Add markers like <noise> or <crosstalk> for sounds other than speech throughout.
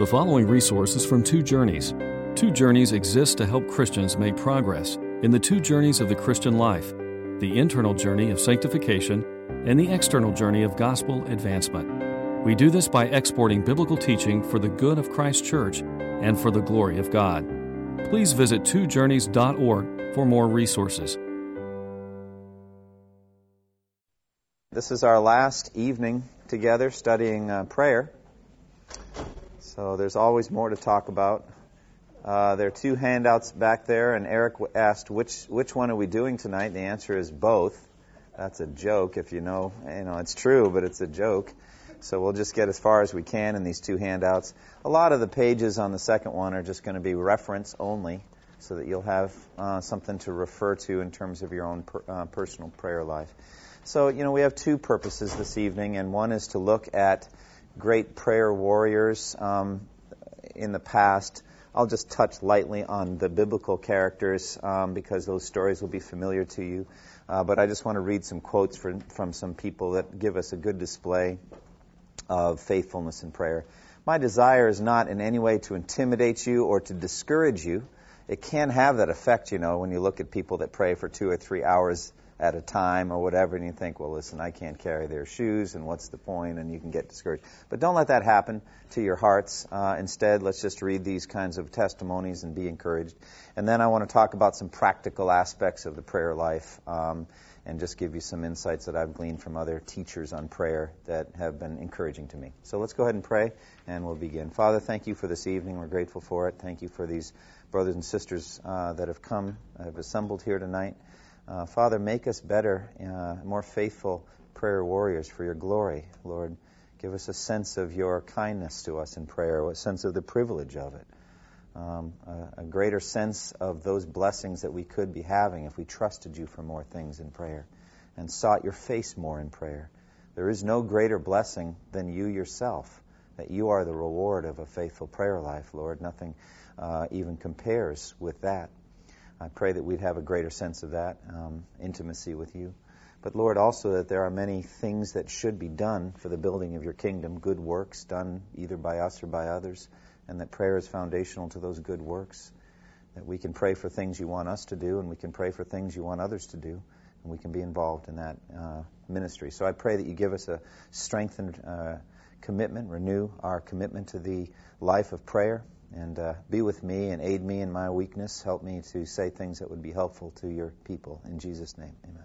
The following resources from Two Journeys. Two Journeys exists to help Christians make progress in the two journeys of the Christian life the internal journey of sanctification and the external journey of gospel advancement. We do this by exporting biblical teaching for the good of Christ's church and for the glory of God. Please visit twojourneys.org for more resources. This is our last evening together studying uh, prayer. So there's always more to talk about. Uh, there are two handouts back there, and Eric asked which which one are we doing tonight. The answer is both. That's a joke, if you know. You know, it's true, but it's a joke. So we'll just get as far as we can in these two handouts. A lot of the pages on the second one are just going to be reference only, so that you'll have uh, something to refer to in terms of your own per, uh, personal prayer life. So you know, we have two purposes this evening, and one is to look at great prayer warriors um, in the past. I'll just touch lightly on the biblical characters um, because those stories will be familiar to you. Uh, but I just want to read some quotes from, from some people that give us a good display of faithfulness in prayer. My desire is not in any way to intimidate you or to discourage you. It can have that effect, you know, when you look at people that pray for two or three hours at a time or whatever, and you think, well, listen, I can't carry their shoes, and what's the point? And you can get discouraged. But don't let that happen to your hearts. Uh, instead, let's just read these kinds of testimonies and be encouraged. And then I want to talk about some practical aspects of the prayer life. Um, and just give you some insights that I've gleaned from other teachers on prayer that have been encouraging to me. So let's go ahead and pray, and we'll begin. Father, thank you for this evening. We're grateful for it. Thank you for these brothers and sisters uh, that have come, have assembled here tonight. Uh, Father, make us better, uh, more faithful prayer warriors for your glory, Lord. Give us a sense of your kindness to us in prayer, a sense of the privilege of it, um, a, a, greater sense of those blessings that we could be having if we trusted you for more things in prayer and sought your face more in prayer. There is no greater blessing than you yourself, that you are the reward of a faithful prayer life, Lord. Nothing uh, even compares with that. I pray that we'd have a greater sense of that, um, intimacy with you. But Lord, also that there are many things that should be done for the building of your kingdom, good works done either by us or by others, and that prayer is foundational to those good works. That we can pray for things you want us to do, and we can pray for things you want others to do, and we can be involved in that uh, ministry. So I pray that you give us a strengthened uh, commitment, renew our commitment to the life of prayer, and uh, be with me and aid me in my weakness. Help me to say things that would be helpful to your people. In Jesus' name, amen.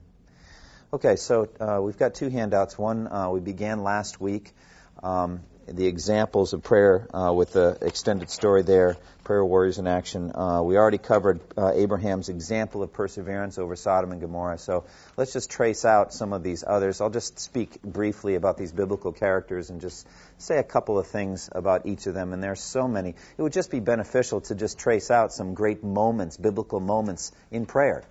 Okay, so uh, we've got two handouts. One uh, we began last week. Um, the examples of prayer uh, with the extended story there, Prayer Warriors in Action. Uh, we already covered uh, Abraham's example of perseverance over Sodom and Gomorrah. So let's just trace out some of these others. I'll just speak briefly about these biblical characters and just say a couple of things about each of them. And there's so many. It would just be beneficial to just trace out some great moments, biblical moments in prayer.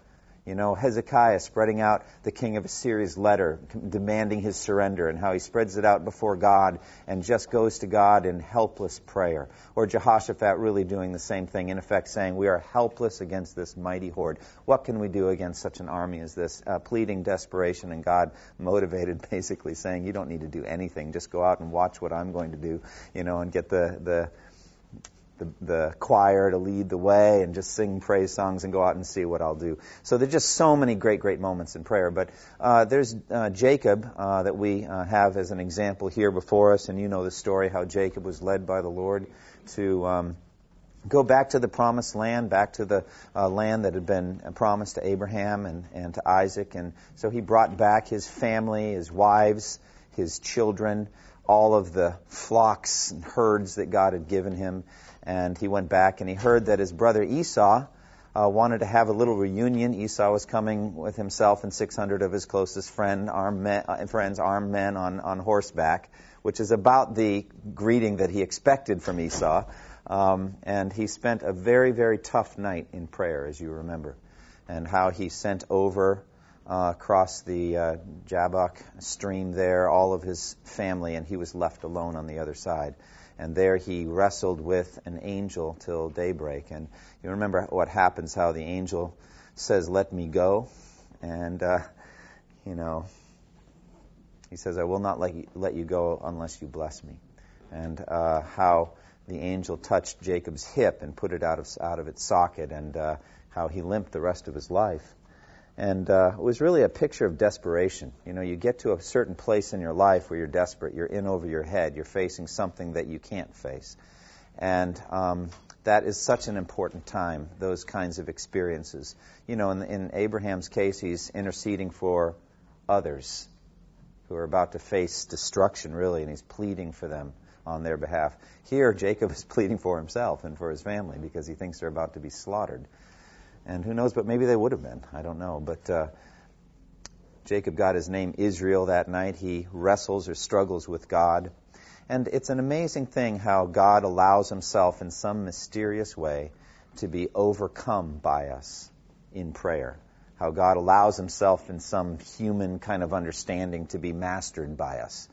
You know, Hezekiah spreading out the king of Assyria's letter, demanding his surrender, and how he spreads it out before God and just goes to God in helpless prayer. Or Jehoshaphat really doing the same thing, in effect saying, We are helpless against this mighty horde. What can we do against such an army as this? Uh, pleading desperation, and God motivated, <laughs> basically saying, You don't need to do anything. Just go out and watch what I'm going to do, you know, and get the, the the, the choir to lead the way and just sing praise songs and go out and see what I'll do. So there's just so many great, great moments in prayer. But uh, there's uh, Jacob uh, that we uh, have as an example here before us, and you know the story how Jacob was led by the Lord to. Um, go back to the promised land, back to the uh, land that had been promised to Abraham and, and to Isaac. And so he brought back his family, his wives, his children, all of the flocks and herds that God had given him and he went back and he heard that his brother Esau uh, wanted to have a little reunion. Esau was coming with himself and 600 of his closest friend, armed men, uh, friends, armed men on, on horseback, which is about the greeting that he expected from Esau. Um, and he spent a very, very tough night in prayer, as you remember, and how he sent over uh, across the uh, Jabbok stream there all of his family, and he was left alone on the other side and there he wrestled with an angel till daybreak. And you remember what happens, how the angel says, Let me go. And, uh, you know, he says, I will not let you, let you go unless you bless me. and uh, how the angel touched Jacob's hip and put it out of, out of its socket, and uh, how he limped the rest of his life. And uh, it was really a picture of desperation. You know, you get to a certain place in your life where you're desperate, you're in over your head, you're facing something that you can't face. And um, that is such an important time, those kinds of experiences. You know, in, in Abraham's case, he's interceding for others who are about to face destruction, really, and he's pleading for them on their behalf. Here, Jacob <laughs> is pleading for himself and for his family because he thinks they're about to be slaughtered. And who knows, but maybe they would have been. I don't know. But uh, Jacob got his name Israel that night. He wrestles or struggles with God. And it's an amazing thing how God allows himself in some mysterious way to be overcome by us in prayer. How God allows himself in some human kind of understanding to be mastered by us.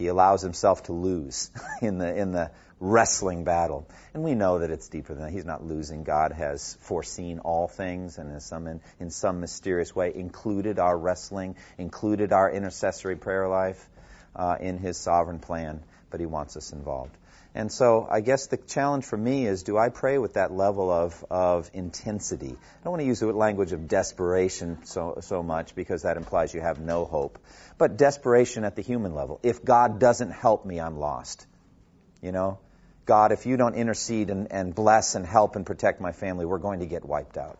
He allows himself to lose <laughs> in the, in the wrestling battle. And we know that it's deeper than that. He's not losing. God has foreseen all things and in some, in, in some mysterious way included our wrestling, included our intercessory prayer life uh, in His sovereign plan, but He wants us involved. And so I guess the challenge for me is do I pray with that level of, of intensity? I don't want to use the language of desperation so, so much because that implies you have no hope. But desperation at the human level. If God doesn't help me, I'm lost. You know? God, if you don't intercede and, and bless and help and protect my family, we're going to get wiped out.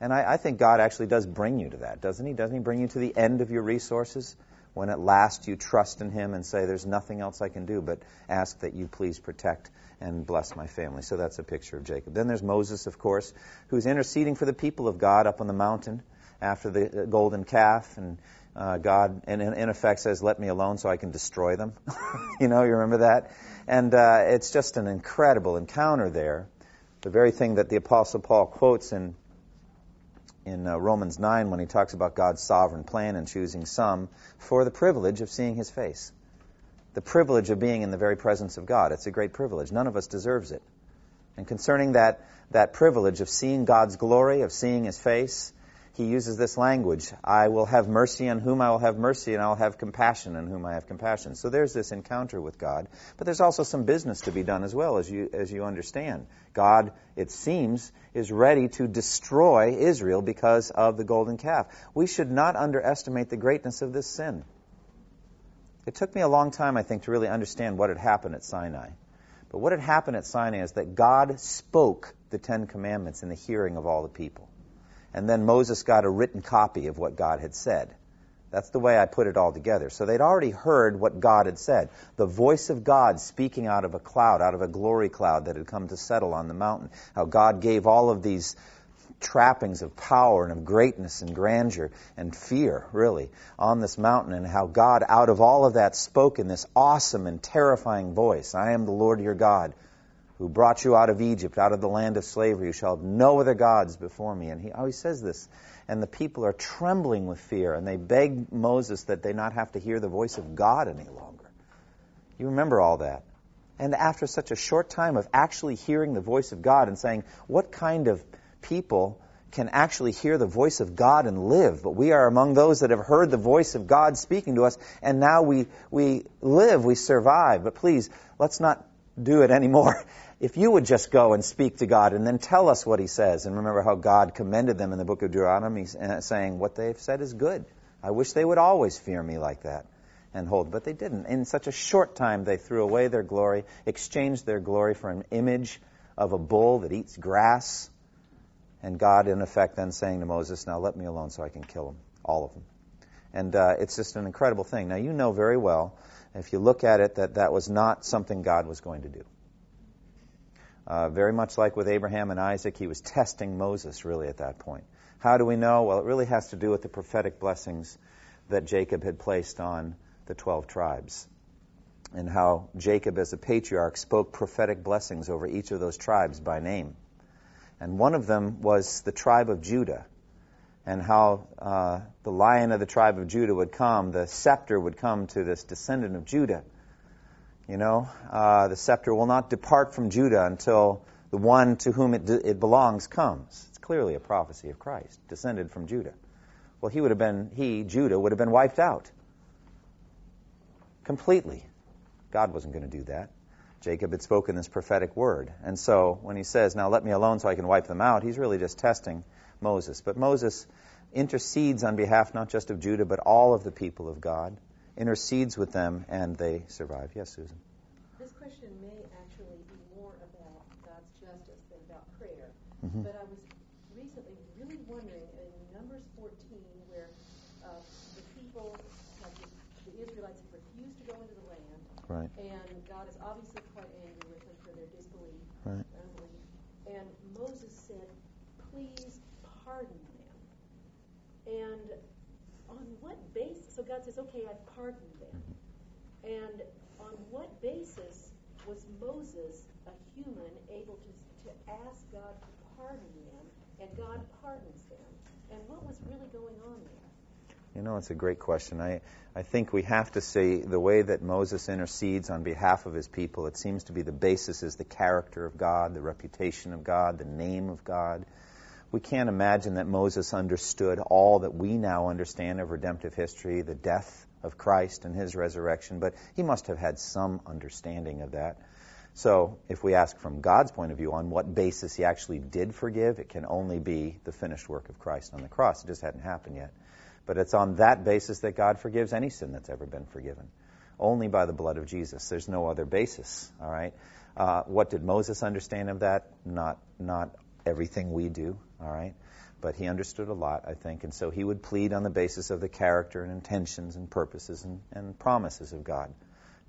And I, I think God actually does bring you to that, doesn't He? Doesn't He bring you to the end of your resources? When at last you trust in Him and say, There's nothing else I can do but ask that you please protect and bless my family. So that's a picture of Jacob. Then there's Moses, of course, who's interceding for the people of God up on the mountain after the golden calf. And uh, God, in, in effect, says, Let me alone so I can destroy them. <laughs> you know, you remember that? And uh, it's just an incredible encounter there. The very thing that the Apostle Paul quotes in in uh, Romans 9 when he talks about God's sovereign plan and choosing some for the privilege of seeing his face. The privilege of being in the very presence of God. It's a great privilege. None of us deserves it. And concerning that, that privilege of seeing God's glory, of seeing his face, he uses this language I will have mercy on whom I will have mercy, and I will have compassion on whom I have compassion. So there's this encounter with God. But there's also some business to be done as well, as you, as you understand. God, it seems, is ready to destroy Israel because of the golden calf. We should not underestimate the greatness of this sin. It took me a long time, I think, to really understand what had happened at Sinai. But what had happened at Sinai is that God spoke the Ten Commandments in the hearing of all the people and then Moses got a written copy of what God had said. That's the way I put it all together. So they'd already heard what God had said. The voice of God speaking out of a cloud, out of a glory cloud that had come to settle on the mountain. How God gave all of these trappings of power and of greatness and grandeur and fear, really, on this mountain, and how God, out of all of that, spoke in this awesome and terrifying voice I am the Lord your God who brought you out of Egypt, out of the land of slavery. You shall have no other gods before me. And he always says this. And the people are trembling with fear, and they beg Moses that they not have to hear the voice of God any longer. You remember all that. And after such a short time of actually hearing the voice of God and saying, what kind of people can actually hear the voice of God and live? But we are among those that have heard the voice of God speaking to us, and now we, we live, we survive. But please, let's not do it anymore <laughs> if you would just go and speak to God and then tell us what He says, and remember how God commended them in the book of Deuteronomy, uh, saying, What they've said is good. I wish they would always fear me like that and hold. But they didn't. In such a short time, they threw away their glory, exchanged their glory for an image of a bull that eats grass. And God, in effect, then saying to Moses, Now let me alone so I can kill them, all of them. And uh, it's just an incredible thing. Now, you know very well, if you look at it, that that was not something God was going to do. Uh, very much like with Abraham and Isaac, he was testing Moses really at that point. How do we know? Well, it really has to do with the prophetic blessings that Jacob had placed on the 12 tribes. And how Jacob, as a patriarch, spoke prophetic blessings over each of those tribes by name. And one of them was the tribe of Judah. And how uh, the lion of the tribe of Judah would come, the scepter would come to this descendant of Judah you know, uh, the scepter will not depart from Judah until the one to whom it, it belongs comes. It's clearly a prophecy of Christ, descended from Judah. Well, he would have been, he, Judah, would have been wiped out. Completely. God wasn't going to do that. Jacob had spoken this prophetic word. And so when he says, Now let me alone so I can wipe them out, he's really just testing Moses. But Moses intercedes on behalf not just of Judah, but all of the people of God, intercedes with them, and they survive. Yes, Susan. This question may actually be more about God's justice than about prayer. Mm-hmm. But I was recently really wondering in Numbers 14, where uh, the people, have, the Israelites, have refused to go into the land. Right. And God is obviously quite angry with them for their disbelief. Right. Unbelief. And Moses said, please pardon and on what basis? So God says, okay, I've pardoned them. And on what basis was Moses, a human, able to, to ask God to pardon them, and God pardons them? And what was really going on there? You know, it's a great question. I, I think we have to say the way that Moses intercedes on behalf of his people, it seems to be the basis is the character of God, the reputation of God, the name of God. We can't imagine that Moses understood all that we now understand of redemptive history, the death of Christ and his resurrection, but he must have had some understanding of that. So, if we ask from God's point of view on what basis he actually did forgive, it can only be the finished work of Christ on the cross. It just hadn't happened yet. But it's on that basis that God forgives any sin that's ever been forgiven. Only by the blood of Jesus. There's no other basis. All right. Uh, what did Moses understand of that? Not not everything we do, all right? But he understood a lot, I think, and so he would plead on the basis of the character and intentions and purposes and, and promises of God.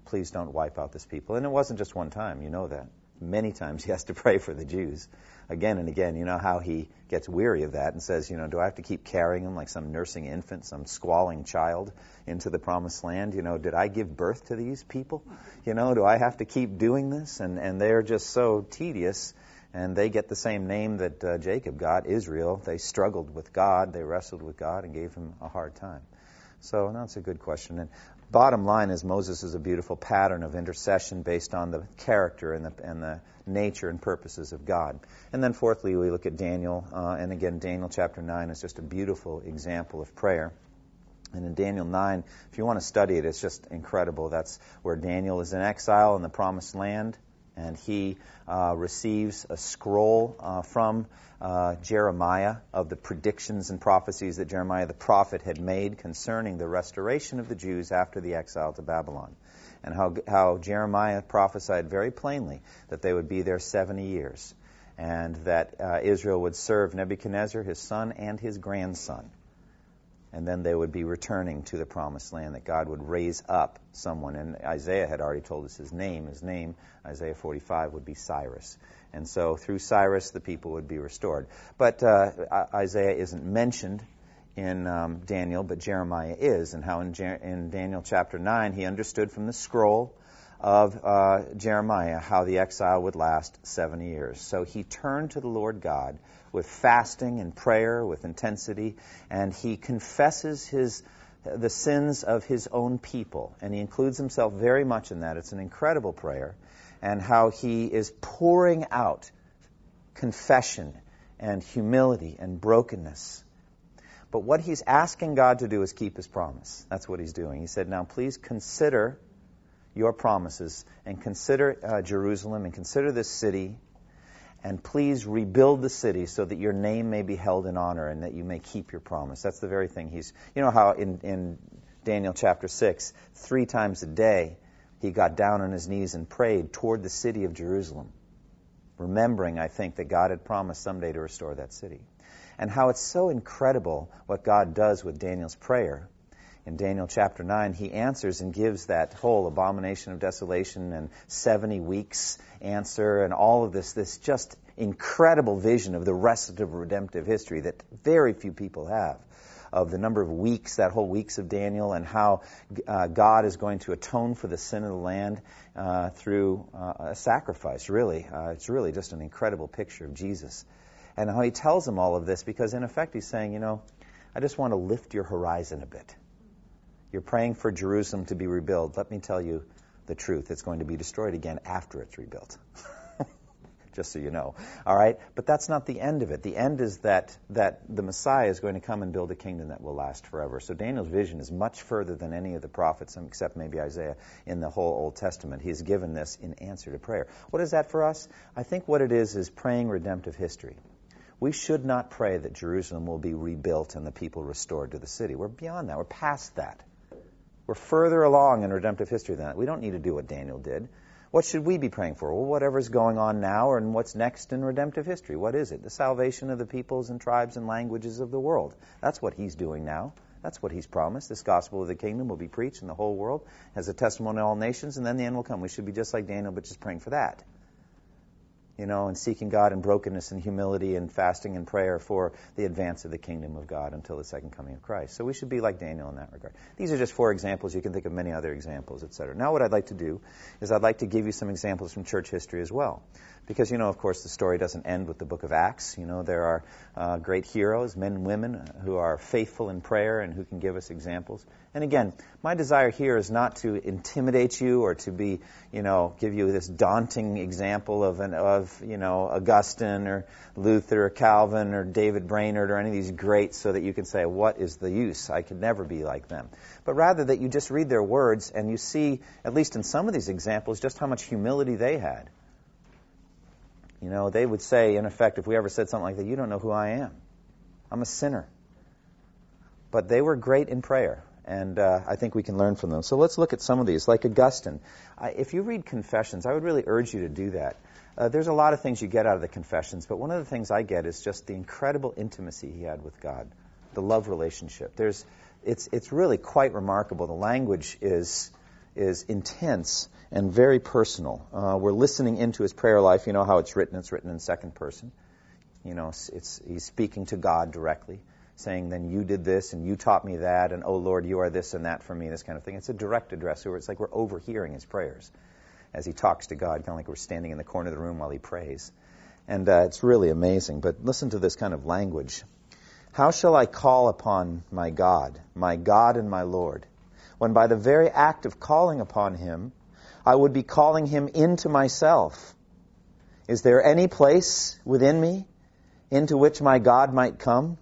Please don't wipe out this people. And it wasn't just one time, you know that. Many times he has to pray for the Jews again and again. You know how he gets weary of that and says, you know, do I have to keep carrying them like some nursing infant, some squalling child into the promised land? You know, did I give birth to these people? You know, do I have to keep doing this? And and they're just so tedious and they get the same name that uh, Jacob got, Israel. They struggled with God, they wrestled with God, and gave him a hard time. So that's a good question. And bottom line is Moses is a beautiful pattern of intercession based on the character and the, and the nature and purposes of God. And then fourthly, we look at Daniel, uh, and again, Daniel chapter 9 is just a beautiful example of prayer. And in Daniel 9, if you want to study it, it's just incredible. That's where Daniel is in exile in the promised land and he uh, receives a scroll uh, from uh, Jeremiah of the predictions and prophecies that Jeremiah the prophet had made concerning the restoration of the Jews after the exile to Babylon. And how, how Jeremiah prophesied very plainly that they would be there 70 years, and that uh, Israel would serve Nebuchadnezzar, his son, and his grandson and then they would be returning to the promised land, that God would raise up someone. And Isaiah had already told us his name. His name, Isaiah 45, would be Cyrus. And so through Cyrus, the people would be restored. But uh, Isaiah isn't mentioned in um, Daniel, but Jeremiah is, and how in, Jer- in Daniel chapter 9 he understood from the scroll of uh, Jeremiah how the exile would last 70 years. So he turned to the Lord God with fasting and prayer, with intensity, and he confesses his the sins of his own people, and he includes himself very much in that. It's an incredible prayer, and how he is pouring out confession and humility and brokenness. But what he's asking God to do is keep his promise. That's what he's doing. He said, Now please consider your promises and consider uh, Jerusalem and consider this city and please rebuild the city so that your name may be held in honor and that you may keep your promise. That's the very thing he's, you know how in, in Daniel chapter 6, three times a day, he got down on his knees and prayed toward the city of Jerusalem, remembering, I think, that God had promised someday to restore that city. And how it's so incredible what God does with Daniel's prayer in Daniel chapter 9, he answers and gives that whole abomination of desolation and 70 weeks answer and all of this, this just incredible vision of the rest of redemptive history that very few people have. Of the number of weeks, that whole weeks of Daniel, and how uh, God is going to atone for the sin of the land uh, through uh, a sacrifice, really. Uh, it's really just an incredible picture of Jesus. And how he tells them all of this because, in effect, he's saying, you know, I just want to lift your horizon a bit. You're praying for Jerusalem to be rebuilt. Let me tell you the truth. It's going to be destroyed again after it's rebuilt. <laughs> just so you know. All right? But that's not the end of it. The end is that, that the Messiah is going to come and build a kingdom that will last forever. So Daniel's vision is much further than any of the prophets, except maybe Isaiah, in the whole Old Testament. He has given this in answer to prayer. What is that for us? I think what it is is praying redemptive history. We should not pray that Jerusalem will be rebuilt and the people restored to the city. We're beyond that. We're past that. We're further along in redemptive history than that. We don't need to do what Daniel did. What should we be praying for? Well, whatever's going on now and what's next in redemptive history. What is it? The salvation of the peoples and tribes and languages of the world. That's what he's doing now. That's what he's promised. This gospel of the kingdom will be preached in the whole world as a testimony to all nations, and then the end will come. We should be just like Daniel, but just praying for that you know, and seeking God in brokenness and humility and fasting and prayer for the advance of the kingdom of God until the second coming of Christ. So we should be like Daniel in that regard. These are just four examples. You can think of many other examples, etc. Now, what I'd like to do is I'd like to give you some examples from church history as well. Because, you know, of course, the story doesn't end with the book of Acts. You know, there are uh, great heroes, men and women, who are faithful in prayer and who can give us examples. And again, my desire here is not to intimidate you or to be, you know, give you this daunting example of, an, of you know, Augustine or Luther or Calvin or David Brainerd or any of these greats so that you can say, what is the use? I could never be like them. But rather that you just read their words and you see, at least in some of these examples, just how much humility they had you know, they would say, in effect, if we ever said something like that, you don't know who I am. I'm a sinner. But they were great in prayer, and uh, I think we can learn from them. So let's look at some of these, like Augustine. Uh, if you read Confessions, I would really urge you to do that. Uh, there's a lot of things you get out of the Confessions, but one of the things I get is just the incredible intimacy he had with God, the love relationship. There's, it's, it's really quite remarkable. The language is, is intense and very personal. Uh, we're listening into his prayer life. You know how it's written. It's written in second person. You know, it's, it's, he's speaking to God directly, saying, "Then you did this, and you taught me that, and oh Lord, you are this and that for me." This kind of thing. It's a direct address. So it's like we're overhearing his prayers as he talks to God, kind of like we're standing in the corner of the room while he prays. And uh, it's really amazing. But listen to this kind of language. How shall I call upon my God, my God and my Lord, when by the very act of calling upon him, I would be calling him into myself. Is there any place within me into which my God might come?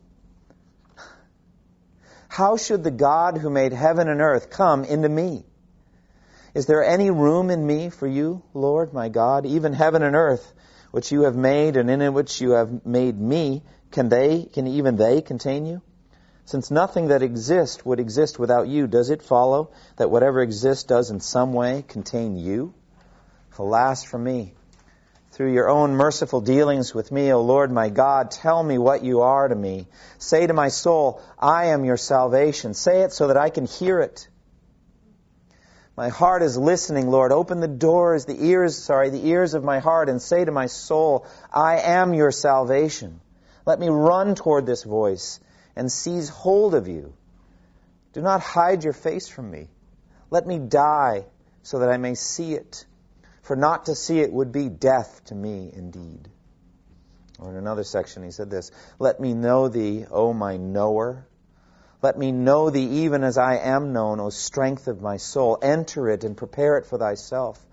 How should the God who made heaven and earth come into me? Is there any room in me for you, Lord, my God? Even heaven and earth, which you have made and in which you have made me, can they, can even they contain you? Since nothing that exists would exist without you, does it follow that whatever exists does in some way contain you? Alas for me. Through your own merciful dealings with me, O Lord my God, tell me what you are to me. Say to my soul, I am your salvation. Say it so that I can hear it. My heart is listening, Lord. Open the doors, the ears, sorry, the ears of my heart and say to my soul, I am your salvation. Let me run toward this voice and seize hold of you. Do not hide your face from me. Let me die so that I may see it. For not to see it would be death to me indeed. Or in another section, he said this Let me know thee, O my knower. Let me know thee even as I am known, O strength of my soul. Enter it and prepare it for thyself,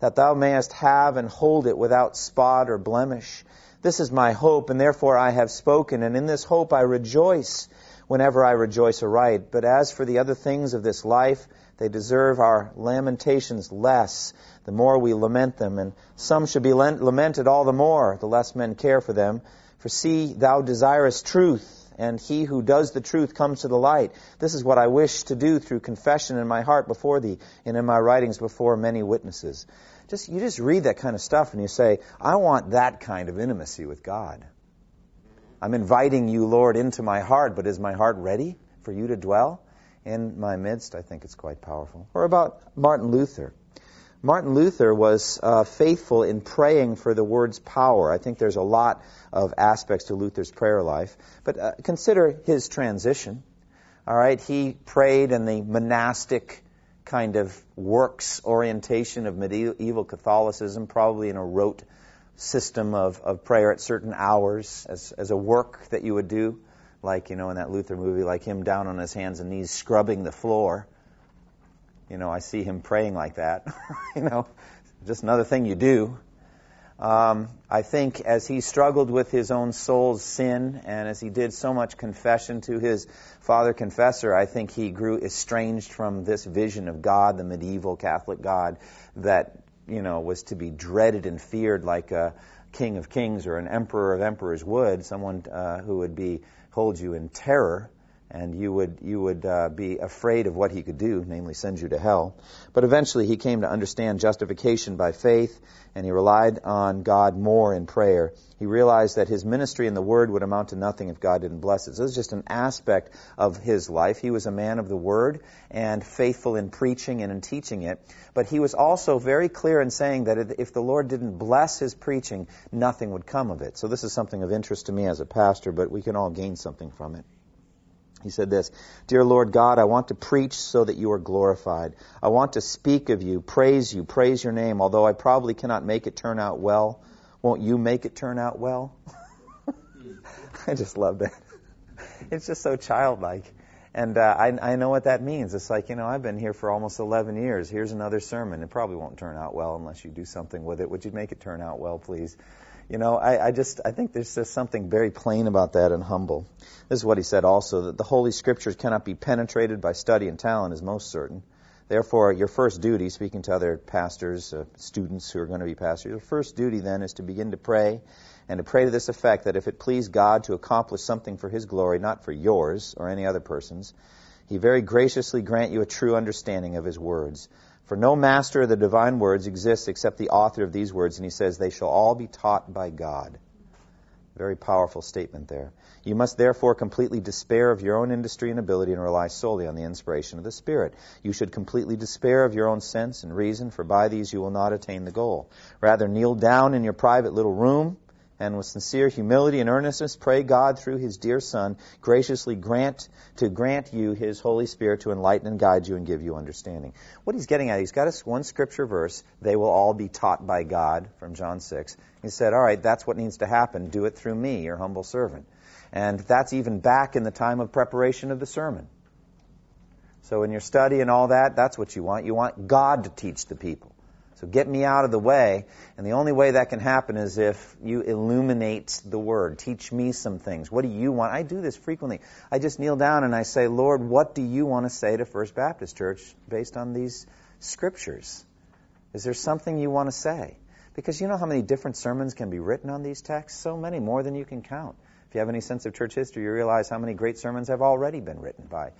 that thou mayest have and hold it without spot or blemish. This is my hope, and therefore I have spoken, and in this hope I rejoice whenever I rejoice aright. But as for the other things of this life, they deserve our lamentations less, the more we lament them, and some should be lamented all the more, the less men care for them. For see, thou desirest truth, and he who does the truth comes to the light. This is what I wish to do through confession in my heart before thee, and in my writings before many witnesses just you just read that kind of stuff and you say, I want that kind of intimacy with God. I'm inviting you, Lord, into my heart, but is my heart ready for you to dwell in my midst? I think it's quite powerful. Or about Martin Luther. Martin Luther was uh, faithful in praying for the word's power. I think there's a lot of aspects to Luther's prayer life. But uh, consider his transition. All right, he prayed in the monastic kind of works orientation of medieval Catholicism, probably in a rote system of, of prayer at certain hours as, as a work that you would do, like, you know, in that Luther movie, like him down on his hands and knees scrubbing the floor. You know, I see him praying like that. <laughs> you know, just another thing you do. Um, I think as he struggled with his own soul's sin and as he did so much confession to his father confessor, I think he grew estranged from this vision of God, the medieval Catholic God, that, you know, was to be dreaded and feared like a king of kings or an emperor of emperors would, someone uh, who would be hold you in terror and you would you would uh, be afraid of what he could do, namely send you to hell. But eventually, he came to understand justification by faith, and he relied on God more in prayer. He realized that his ministry in the Word would amount to nothing if God didn't bless it. So this is just an aspect of his life. He was a man of the Word and faithful in preaching and in teaching it. But he was also very clear in saying that if the Lord didn't bless his preaching, nothing would come of it. So this is something of interest to me as a pastor, but we can all gain something from it. He said this Dear Lord God, I want to preach so that you are glorified. I want to speak of you, praise you, praise your name, although I probably cannot make it turn out well. Won't you make it turn out well? <laughs> I just love that. <laughs> It's just so childlike. And uh, I, I know what that means. It's like, you know, I've been here for almost 11 years. Here's another sermon. It probably won't turn out well unless you do something with it. Would you make it turn out well, please? You know, I, I just I think there's just something very plain about that and humble. This is what he said also that the Holy Scriptures cannot be penetrated by study and talent is most certain. Therefore, your first duty, speaking to other pastors, uh, students who are going to be pastors, your first duty then is to begin to pray and to pray to this effect that if it please God to accomplish something for His glory, not for yours or any other person's, He very graciously grant you a true understanding of His words for no master of the divine words exists except the author of these words, and he says, They shall all be taught by God. Very powerful statement there. You must therefore completely despair of your own industry and ability and rely solely on the inspiration of the Spirit. You should completely despair of your own sense and reason, for by these you will not attain the goal. Rather, kneel down in your private little room and with sincere humility and earnestness pray God through his dear son graciously grant to grant you his holy spirit to enlighten and guide you and give you understanding. What he's getting at he's got us one scripture verse they will all be taught by God from John 6 he said all right that's what needs to happen. Do it through me your humble servant. And that's even back in the time of preparation of the sermon. So in your study and all that that's what you want. You want God to teach the people so get me out of the way. And the only way that can happen is if you illuminate the word. Teach me some things. What do you want? I do this frequently. I just kneel down and I say, Lord, what do you want to say to First Baptist Church based on these scriptures? Is there something you want to say? Because you know how many different sermons can be written on these texts? So many, more than you can count. If you have any sense of church history, you realize how many great sermons have already been written by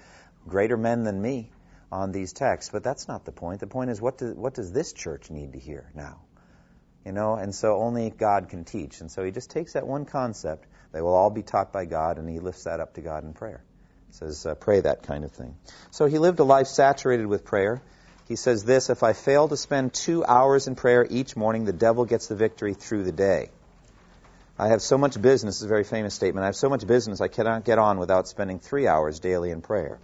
greater men than me on these texts. But that's not the point. The point is, what, do, what does this church need to hear now? You know, and so only God can teach. And so he just takes that one concept. They will all be taught by God, and he lifts that up to God in prayer. He says, uh, pray that kind of thing. So he lived a life saturated with prayer. He says this If I fail to spend two hours in prayer each morning, the devil gets the victory through the day. I have so much business, this is a very famous statement. I have so much business I cannot get on without spending three hours daily in prayer.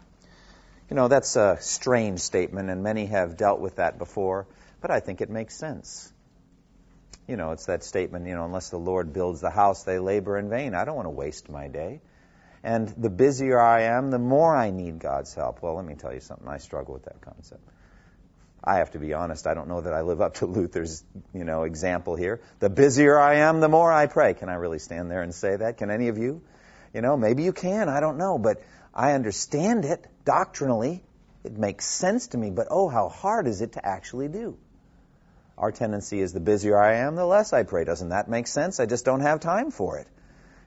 You know, that's a strange statement, and many have dealt with that before, but I think it makes sense. You know, it's that statement, you know, unless the Lord builds the house, they labor in vain. I don't want to waste my day. And the busier I am, the more I need God's help. Well, let me tell you something. I struggle with that concept. I have to be honest. I don't know that I live up to <laughs> Luther's, you know, example here. The busier I am, the more I pray. Can I really stand there and say that? Can any of you? You know, maybe you can. I don't know. But I understand it doctrinally. It makes sense to me, but oh, how hard is it to actually do? Our tendency is the busier I am, the less I pray. Doesn't that make sense? I just don't have time for it.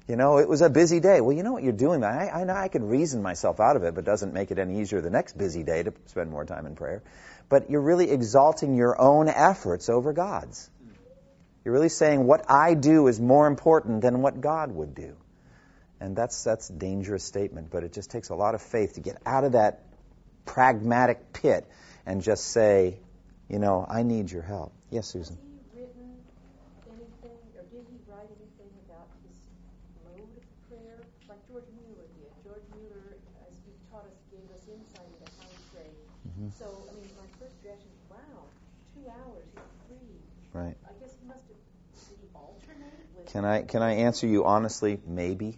You know, it was a busy day. Well, you know what you're doing. I, I know I could reason myself out of it, but it doesn't make it any easier the next busy day to spend more time in prayer. But you're really exalting your own efforts over God's. You're really saying what I do is more important than what God would do. And that's that's a dangerous statement, but it just takes a lot of faith to get out of that pragmatic pit and just say, you know, I need your help. Yes, Susan. Has he written anything, or did he write anything about his mode of prayer, like George Mueller did? George Mueller, as he taught us, gave us insight into how to pray. Mm-hmm. So, I mean, my first reaction is, wow, two hours, he's free. Right. I guess he must have. Did he alternate with? Can I can I answer you honestly? Maybe.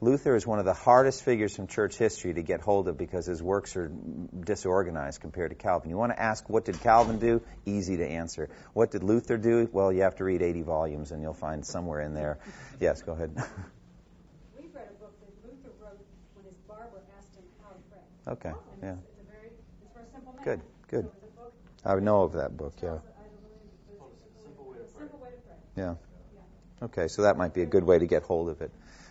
Luther is one of the hardest figures from church history to get hold of because his works are disorganized compared to Calvin. You want to ask, what did Calvin do? Easy to answer. What did Luther do? Well, you have to read 80 volumes and you'll find somewhere in there. <laughs> Yes, go ahead. We've read a book that Luther wrote when his barber asked him how to pray. Okay, oh, And yeah. It's, it's a very, it's for a simple man. Good, good. So book. I know of that book, yeah. I believe oh, it's a simple way to pray. Simple way to pray. Yeah. Okay, so that might be a good way to get hold of it.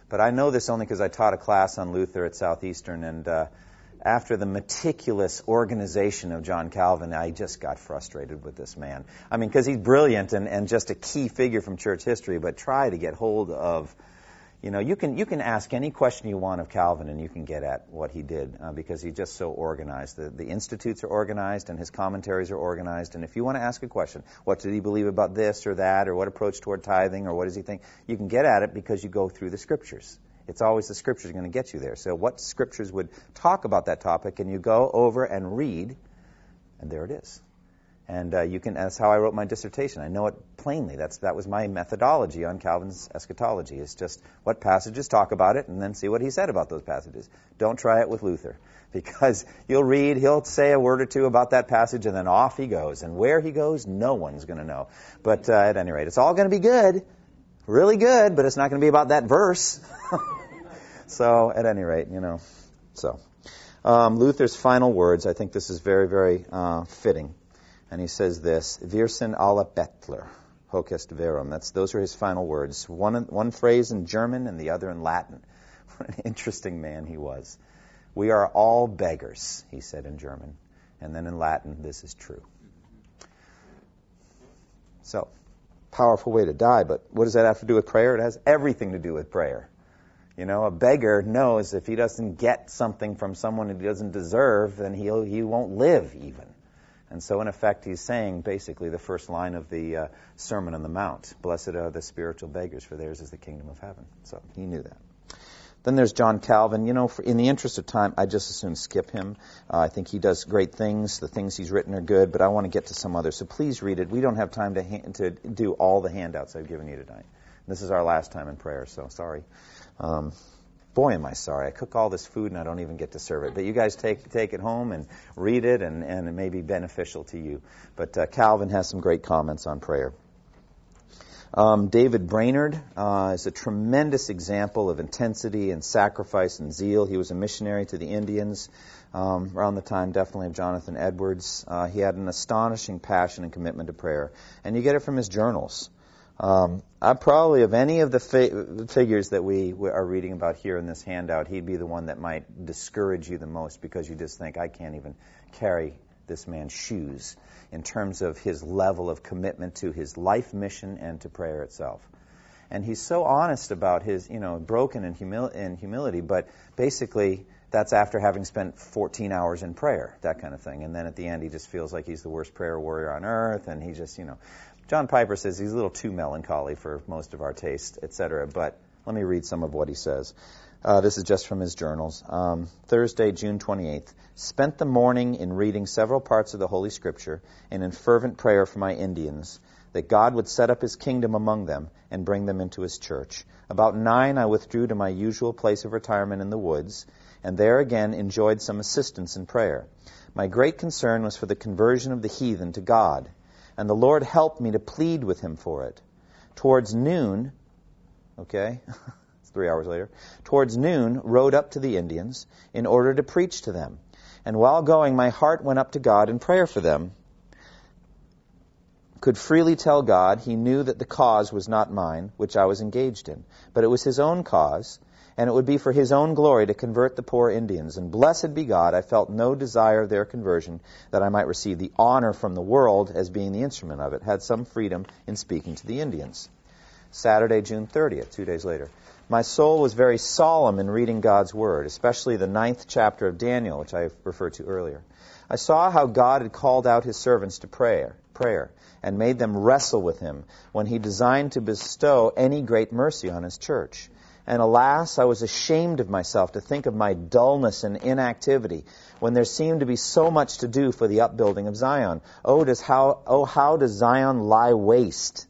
But I know this only because I taught a class on Luther at Southeastern, and uh, after the meticulous organization of John Calvin, I just got frustrated with this man. I mean, because he's brilliant and, and just a key figure from church history, but try to get hold of you know, you can you can ask any question you want of Calvin, and you can get at what he did uh, because he's just so organized. The, the institutes are organized, and his commentaries are organized. And if you want to ask a question, what did he believe about this or that, or what approach toward tithing, or what does he think, you can get at it because you go through the scriptures. It's always the scriptures going to get you there. So, what scriptures would talk about that topic, and you go over and read, and there it is. And uh, you can. That's how I wrote my dissertation. I know it plainly. That's that was my methodology on Calvin's eschatology. It's just what passages talk about it, and then see what he said about those passages. Don't try it with Luther, <laughs> because you'll read, he'll say a word or two about that passage, and then off he goes. And where he goes, no one's going to know. But uh, at any rate, it's all going to be good, really good, but it's not going to be about that verse. <laughs> so at any rate, you know. So um, Luther's final words. I think this is very, very uh, fitting and he says this: "Wir sind alle Bettler, hoc est verum." That's those are his final words. One one phrase in German and the other in Latin. <laughs> What an interesting man he was. We are all beggars, he said in German, and then in Latin, this is true. So, powerful way to die, but what does that have to do with prayer? It has everything to do with prayer. You know, a beggar knows if he doesn't get something from someone he doesn't deserve, then he'll he won't live even. And so, in effect, he's saying basically the first line of the uh, Sermon on the Mount Blessed are the spiritual beggars, for theirs is the kingdom of heaven. So he knew that. Then there's John Calvin. You know, for, in the interest of time, I just as soon skip him. Uh, I think he does great things. The things he's written are good, but I want to get to some others. So please read it. We don't have time to, ha- to do all the handouts I've given you tonight. This is our last time in prayer, so sorry. Um, boy, am I sorry. I cook all this food and I don't even get to serve it. But you guys take take it home and read it, and, and it may be beneficial to you. But uh, Calvin has some great comments on prayer. Um, David Brainerd uh, is a tremendous example of intensity and sacrifice and zeal. He was a missionary to the Indians um, around the time, definitely, of Jonathan Edwards. Uh, he had an astonishing passion and commitment to prayer, and you get it from his journals. Um, I probably, of any of the fi- figures that we are reading about here in this handout, he'd be the one that might discourage you the most because you just think, I can't even carry this man's shoes in terms of his level of commitment to his life mission and to prayer itself. And he's so honest about his, you know, broken in, humil- in humility, but basically that's after having spent 14 hours in prayer, that kind of thing. And then at the end, he just feels like he's the worst prayer warrior on earth, and he just, you know. John Piper says he's a little too melancholy for most of our taste, etc. But let me read some of what he says. Uh, this is just from his journals. Um, Thursday, June 28th. Spent the morning in reading several parts of the Holy Scripture and in fervent prayer for my Indians, that God would set up his kingdom among them and bring them into his church. About nine, I withdrew to my usual place of retirement in the woods, and there again enjoyed some assistance in prayer. My great concern was for the conversion of the heathen to God, and the Lord helped me to plead with him for it. Towards noon, okay, <laughs> it's three hours later, towards noon, rode up to the Indians in order to preach to them. And while going, my heart went up to God in prayer for them. Could freely tell God he knew that the cause was not mine, which I was engaged in, but it was his own cause, and it would be for his own glory to convert the poor Indians. And blessed be God, I felt no desire of their conversion, that I might receive the honor from the world as being the instrument of it, had some freedom in speaking to the Indians. Saturday, June 30th, two days later. My soul was very solemn in reading God's Word, especially the ninth chapter of Daniel, which I referred to earlier. I saw how God had called out his servants to prayer, prayer, and made them wrestle with him when he designed to bestow any great mercy on his church. And alas, I was ashamed of myself to think of my dullness and inactivity when there seemed to be so much to do for the upbuilding of Zion. Oh, does how, oh, how does Zion lie waste?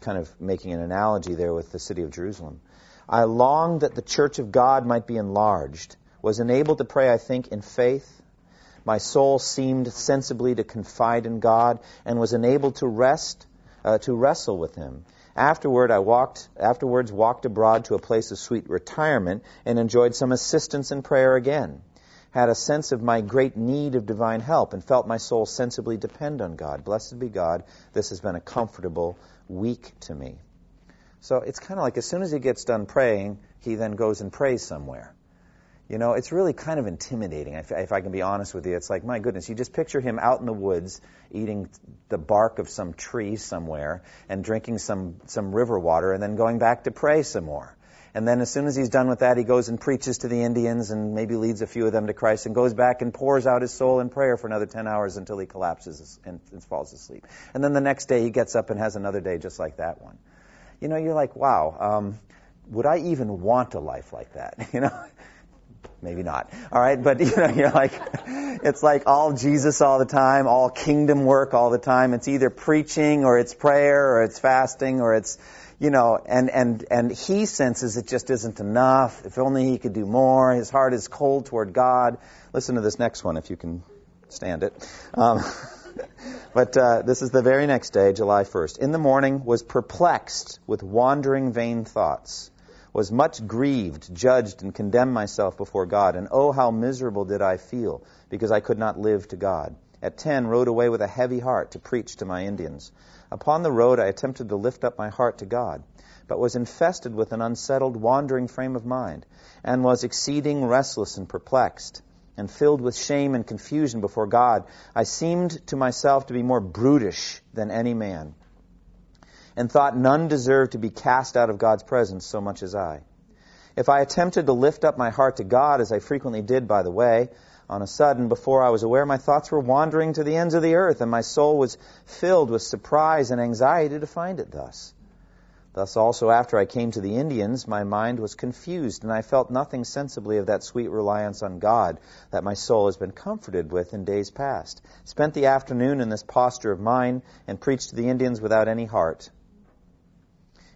kind of making an analogy there with the city of Jerusalem. I longed that the church of God might be enlarged, was enabled to pray, I think, in faith. My soul seemed sensibly to confide in God and was enabled to rest, uh, to wrestle with Him. Afterward, I walked, afterwards walked abroad to a place of sweet retirement and enjoyed some assistance in prayer again. Had a sense of my great need of divine help and felt my soul sensibly depend on God. Blessed be God. This has been a comfortable week to me. So it's kind of like as soon as he gets done praying, he then goes and prays somewhere. You know, it's really kind of intimidating, if, if I can be honest with you. It's like, my goodness, you just picture him out in the woods eating the bark of some tree somewhere and drinking some, some river water and then going back to pray some more. And then as soon as he's done with that, he goes and preaches to the Indians and maybe leads a few of them to Christ and goes back and pours out his soul in prayer for another 10 hours until he collapses and, and falls asleep. And then the next day he gets up and has another day just like that one you know, you're like, wow, um, would I even want a life like that? <laughs> You know, maybe not. All right, but <laughs> you know, you're like, it's like all Jesus all the time, all kingdom work all the time. It's either preaching or it's prayer or it's fasting or it's, you know, and and and he senses it just isn't enough. If only he could do more. His heart is cold toward God. Listen to this next one if you can stand it. Um, <laughs> but uh, this is the very next day, July 1st. In the morning, was perplexed with wandering vain thoughts, was much grieved, judged, and condemned myself before God. And oh, how miserable did I feel, because I could not live to God. At 10, rode away with a heavy heart to preach to my Indians. Upon the road, I attempted to lift up my heart to God, but was infested with an unsettled, wandering frame of mind, and was exceeding restless and perplexed and filled with shame and confusion before God, I seemed to myself to be more brutish than any man, and thought none deserved to be cast out of God's presence so much as I. If I attempted to lift up my heart to God, as I frequently did by the way, on a sudden, before I was aware, my thoughts were wandering to the ends of the earth, and my soul was filled with surprise and anxiety to find it thus. Thus also after I came to the Indians, my mind was confused, and I felt nothing sensibly of that sweet reliance on God that my soul has been comforted with in days past. Spent the afternoon in this posture of mind, and preached to the Indians without any heart.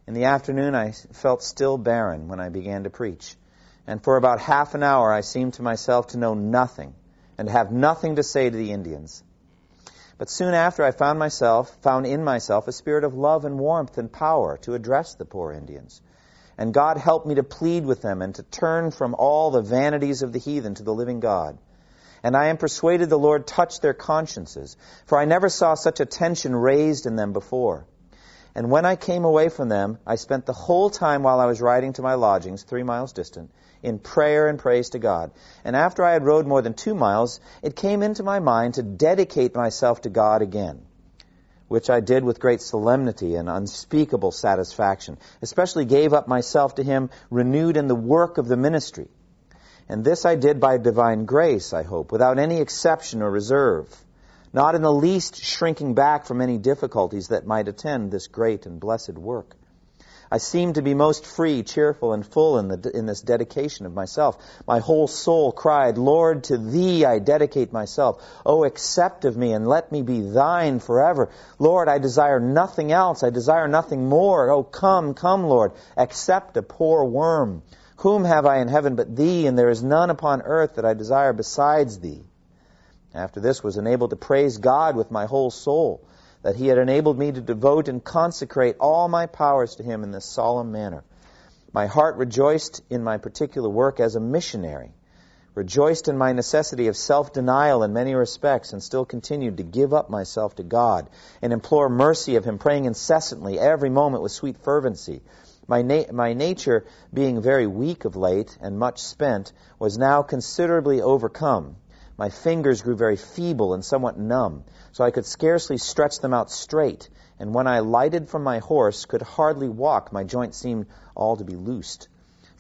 In the afternoon I felt still barren when I began to preach, and for about half an hour I seemed to myself to know nothing, and to have nothing to say to the Indians. But soon after, I found myself, found in myself a spirit of love and warmth and power to address the poor Indians. And God helped me to plead with them and to turn from all the vanities of the heathen to the living God. And I am persuaded the Lord touched their consciences, for I never saw such a tension raised in them before. And when I came away from them, I spent the whole time while I was riding to my lodgings, three miles distant, in prayer and praise to God. And after I had rode more than two miles, it came into my mind to dedicate myself to God again, which I did with great solemnity and unspeakable satisfaction, especially gave up myself to Him renewed in the work of the ministry. And this I did by divine grace, I hope, without any exception or reserve, not in the least shrinking back from any difficulties that might attend this great and blessed work. I seemed to be most free, cheerful, and full in, the, in this dedication of myself. My whole soul cried, Lord, to Thee I dedicate myself. Oh, accept of me and let me be Thine forever. Lord, I desire nothing else. I desire nothing more. Oh, come, come, Lord. Accept a poor worm. Whom have I in heaven but Thee, and there is none upon earth that I desire besides Thee. After this was enabled to praise God with my whole soul that he had enabled me to devote and consecrate all my powers to him in this solemn manner. My heart rejoiced in my particular work as a missionary, rejoiced in my necessity of self-denial in many respects, and still continued to give up myself to God and implore mercy of him, praying incessantly every moment with sweet fervency. My, na- my nature, being very weak of late and much spent, was now considerably overcome. My fingers grew very feeble and somewhat numb so I could scarcely stretch them out straight, and when I lighted from my horse, could hardly walk, my joints seemed all to be loosed.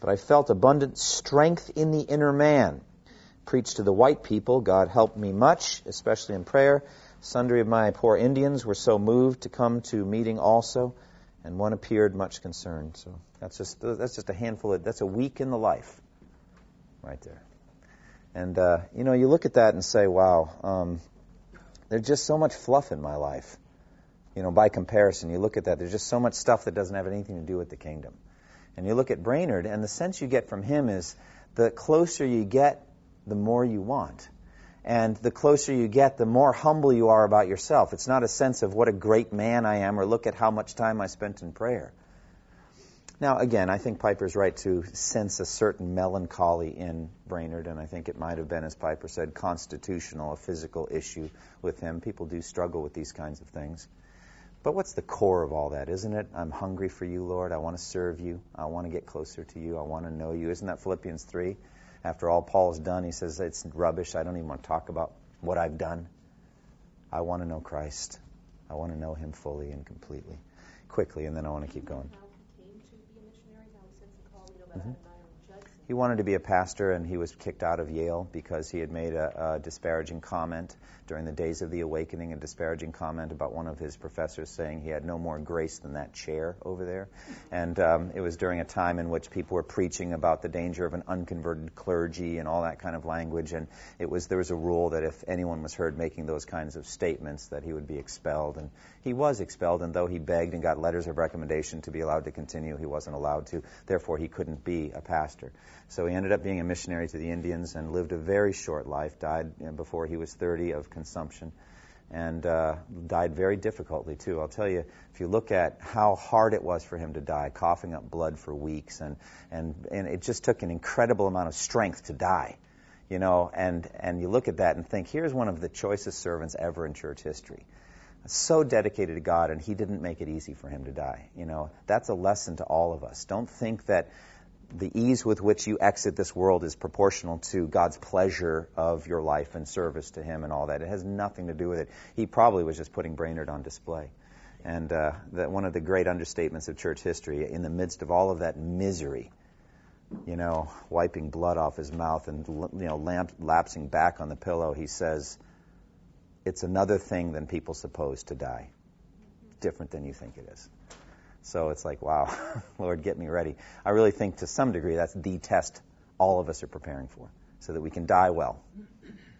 But I felt abundant strength in the inner man. Preached to the white people, God helped me much, especially in prayer. Sundry of my poor Indians were so moved to come to meeting also, and one appeared much concerned. So that's just that's just a handful of that's a week in the life, right there. And uh, you know, you look at that and say, "Wow, um, there's just so much fluff in my life. You know, by comparison, you look at that, there's just so much stuff that doesn't have anything to do with the kingdom. And you look at Brainerd, and the sense you get from him is the closer you get, the more you want. And the closer you get, the more humble you are about yourself. It's not a sense of what a great man I am or look at how much time I spent in prayer. Now, again, I think Piper's right to sense a certain melancholy in Brainerd, and I think it might have been, as Piper said, constitutional, a physical issue with him. People do struggle with these kinds of things. But what's the core of all that, isn't it? I'm hungry for you, Lord. I want to serve you. I want to get closer to you. I want to know you. Isn't that Philippians 3? After all Paul's done, he says, It's rubbish. I don't even want to talk about what I've done. I want to know Christ. I want to know him fully and completely. Quickly, and then I want to keep going. Mm-hmm. He wanted to be a pastor, and he was kicked out of Yale because he had made a, a, disparaging comment during the days of the awakening, a disparaging comment about one of his professors saying he had no more grace than that chair over there. And um, it was during a time in which people were preaching about the danger of an unconverted clergy and all that kind of language. And it was there was a rule that if anyone was heard making those kinds of statements, that he would be expelled. And he was expelled, and though he begged and got letters of recommendation to be allowed to continue, he wasn't allowed to. Therefore, he couldn't be a pastor. So he ended up being a missionary to the Indians and lived a very short life, died before he was 30 of consumption, and uh, died very difficultly, too. I'll tell you, if you look at how hard it was for him to die, coughing up blood for weeks, and, and, and it just took an incredible amount of strength to die. You know, and, and you look at that and think, here's one of the choicest servants ever in church history so dedicated to God, and He didn't make it easy for him to die. You know, that's a lesson to all of us. Don't think that the ease with which you exit this world is proportional to God's pleasure of your life and service to Him and all that. It has nothing to do with it. He probably was just putting Brainerd on display. And uh, that one of the great understatements of church history, in the midst of all of that misery, you know, wiping blood off his mouth and you know, lamp, lapsing back on the pillow, he says, "It's another thing than people suppose to die. Different than you think it is." So it's like, wow, <laughs> Lord, get me ready. I really think to some degree that's the test all of us are preparing for, so that we can die well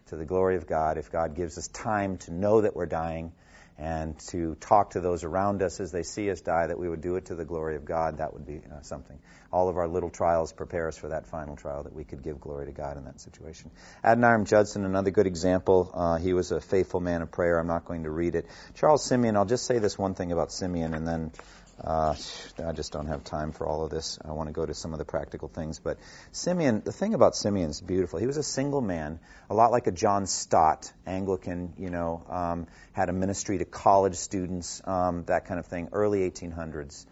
to the glory of God. If God gives us time to know that we're dying and to talk to those around us as they see us die, that we would do it to the glory of God, that would be uh, something. All of our little trials prepare us for that final trial, that we could give glory to God in that situation. Adoniram Judson, another good example. Uh, he was a faithful man of prayer. I'm not going to read it. Charles Simeon, I'll just say this one thing about Simeon, and then uh, I just don't have time for all of this. I want to go to some of the practical things. But Simeon, the thing about Simeon is beautiful. He was a single man, a lot like a John Stott, Anglican, you know, um, had a ministry to college students, um, that kind of thing, early 1800s.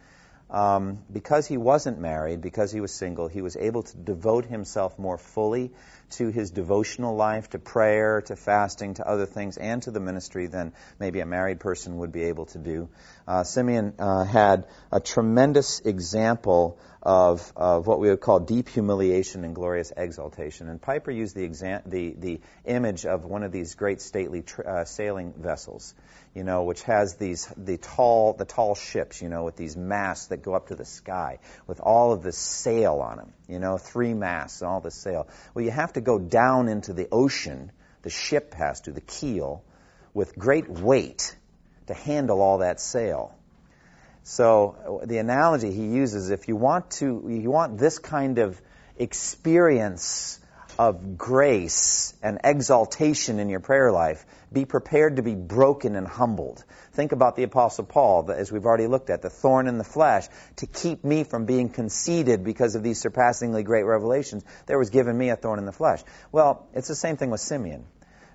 Um, because he wasn't married, because he was single, he was able to devote himself more fully to his devotional life, to prayer, to fasting, to other things, and to the ministry than maybe a married person would be able to do. Uh, Simeon uh, had a tremendous example of, of what we would call deep humiliation and glorious exaltation. And Piper used the, exam- the, the image of one of these great stately tr- uh, sailing vessels, you know, which has these the tall the tall ships, you know, with these masts that go up to the sky, with all of the sail on them, you know, three masts and all the sail. Well, you have to go down into the ocean. The ship has to the keel with great weight to handle all that sail. So the analogy he uses, if you want to, you want this kind of experience of grace and exaltation in your prayer life, be prepared to be broken and humbled. Think about the Apostle Paul, as we've already looked at, the thorn in the flesh, to keep me from being conceited because of these surpassingly great revelations. There was given me a thorn in the flesh. Well, it's the same thing with Simeon.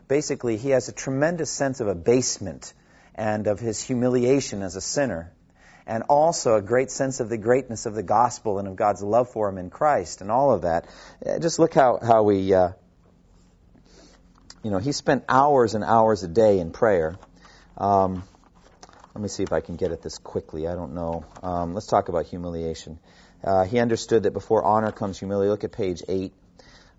Basically, he has a tremendous sense of abasement and of his humiliation as a sinner and also a great sense of the greatness of the gospel and of God's love for him in Christ and all of that. Uh, just look how, how we, uh, you know, he spent hours and hours a day in prayer. Um, let me see if I can get at this quickly. I don't know. Um, let's talk about humiliation. Uh, he understood that before honor comes humility. Look at page 8.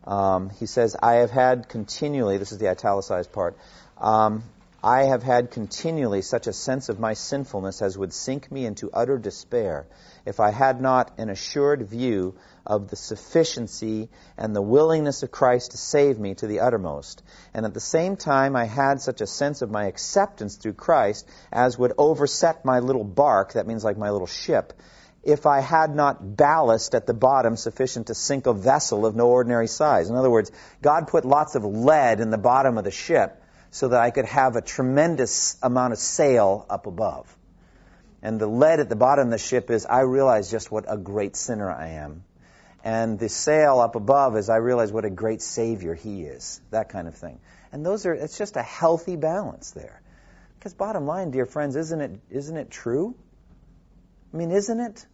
Um, he says, I have had continually, this is the italicized part, um, I have had continually such a sense of my sinfulness as would sink me into utter despair if I had not an assured view of the sufficiency and the willingness of Christ to save me to the uttermost. And at the same time, I had such a sense of my acceptance through Christ as would overset my little bark, that means like my little ship, if I had not ballast at the bottom sufficient to sink a vessel of no ordinary size. In other words, God put lots of lead in the bottom of the ship so that I could have a tremendous amount of sail up above. And the lead at the bottom of the ship is I realize just what a great sinner I am. And the sail up above is I realize what a great Savior He is. That kind of thing. And those are, it's just a healthy balance there. Because bottom line, dear friends, isn't it, isn't it true? I mean, isn't it?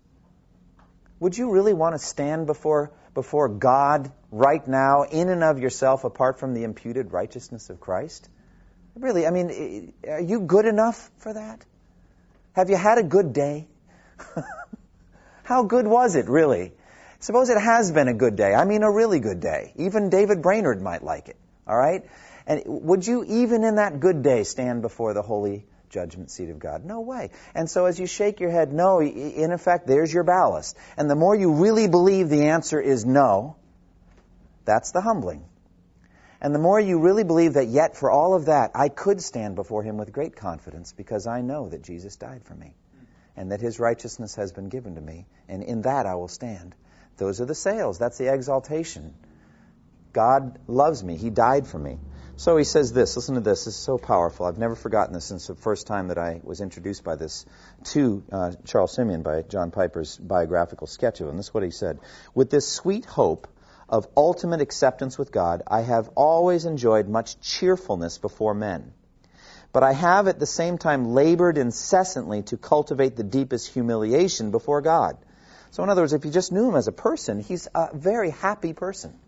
Would you really want to stand before, before God right now, in and of yourself, apart from the imputed righteousness of Christ? Really, I mean, are you good enough for that? Have you had a good day? <laughs> How good was it, really? Suppose it has been a good day. I mean, a really good day. Even David Brainerd might like it. All right? And would you, even in that good day, stand before the holy judgment seat of God? No way. And so as you shake your head, no, in effect, there's your ballast. And the more you really believe the answer is no, that's the humbling. And the more you really believe that yet for all of that, I could stand before him with great confidence because I know that Jesus died for me and that his righteousness has been given to me, and in that I will stand. Those are the sails. That's the exaltation. God loves me. He died for me. So he says this. Listen to this. This is so powerful. I've never forgotten this since the first time that I was introduced by this to uh, Charles Simeon by John Piper's biographical sketch of him. This is what he said. With this sweet hope, of ultimate acceptance with God, I have always enjoyed much cheerfulness before men. But I have at the same time labored incessantly to cultivate the deepest humiliation before God. So, in other words, if you just knew him as a person, he's a very happy person.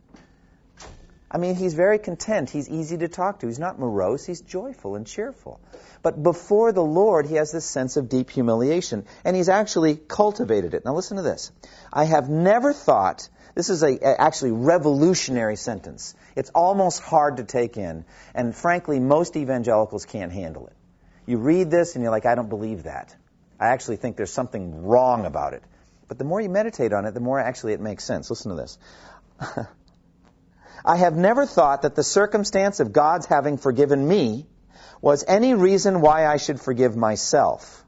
I mean, he's very content. He's easy to talk to. He's not morose. He's joyful and cheerful. But before the Lord, he has this sense of deep humiliation. And he's actually cultivated it. Now, listen to this. I have never thought this is a, a, actually revolutionary sentence. It's almost hard to take in, and frankly, most evangelicals can't handle it. You read this and you're like, I don't believe that. I actually think there's something wrong about it. But the more you meditate on it, the more actually it makes sense. Listen to this. <laughs> I have never thought that the circumstance of God's having forgiven me was any reason why I should forgive myself.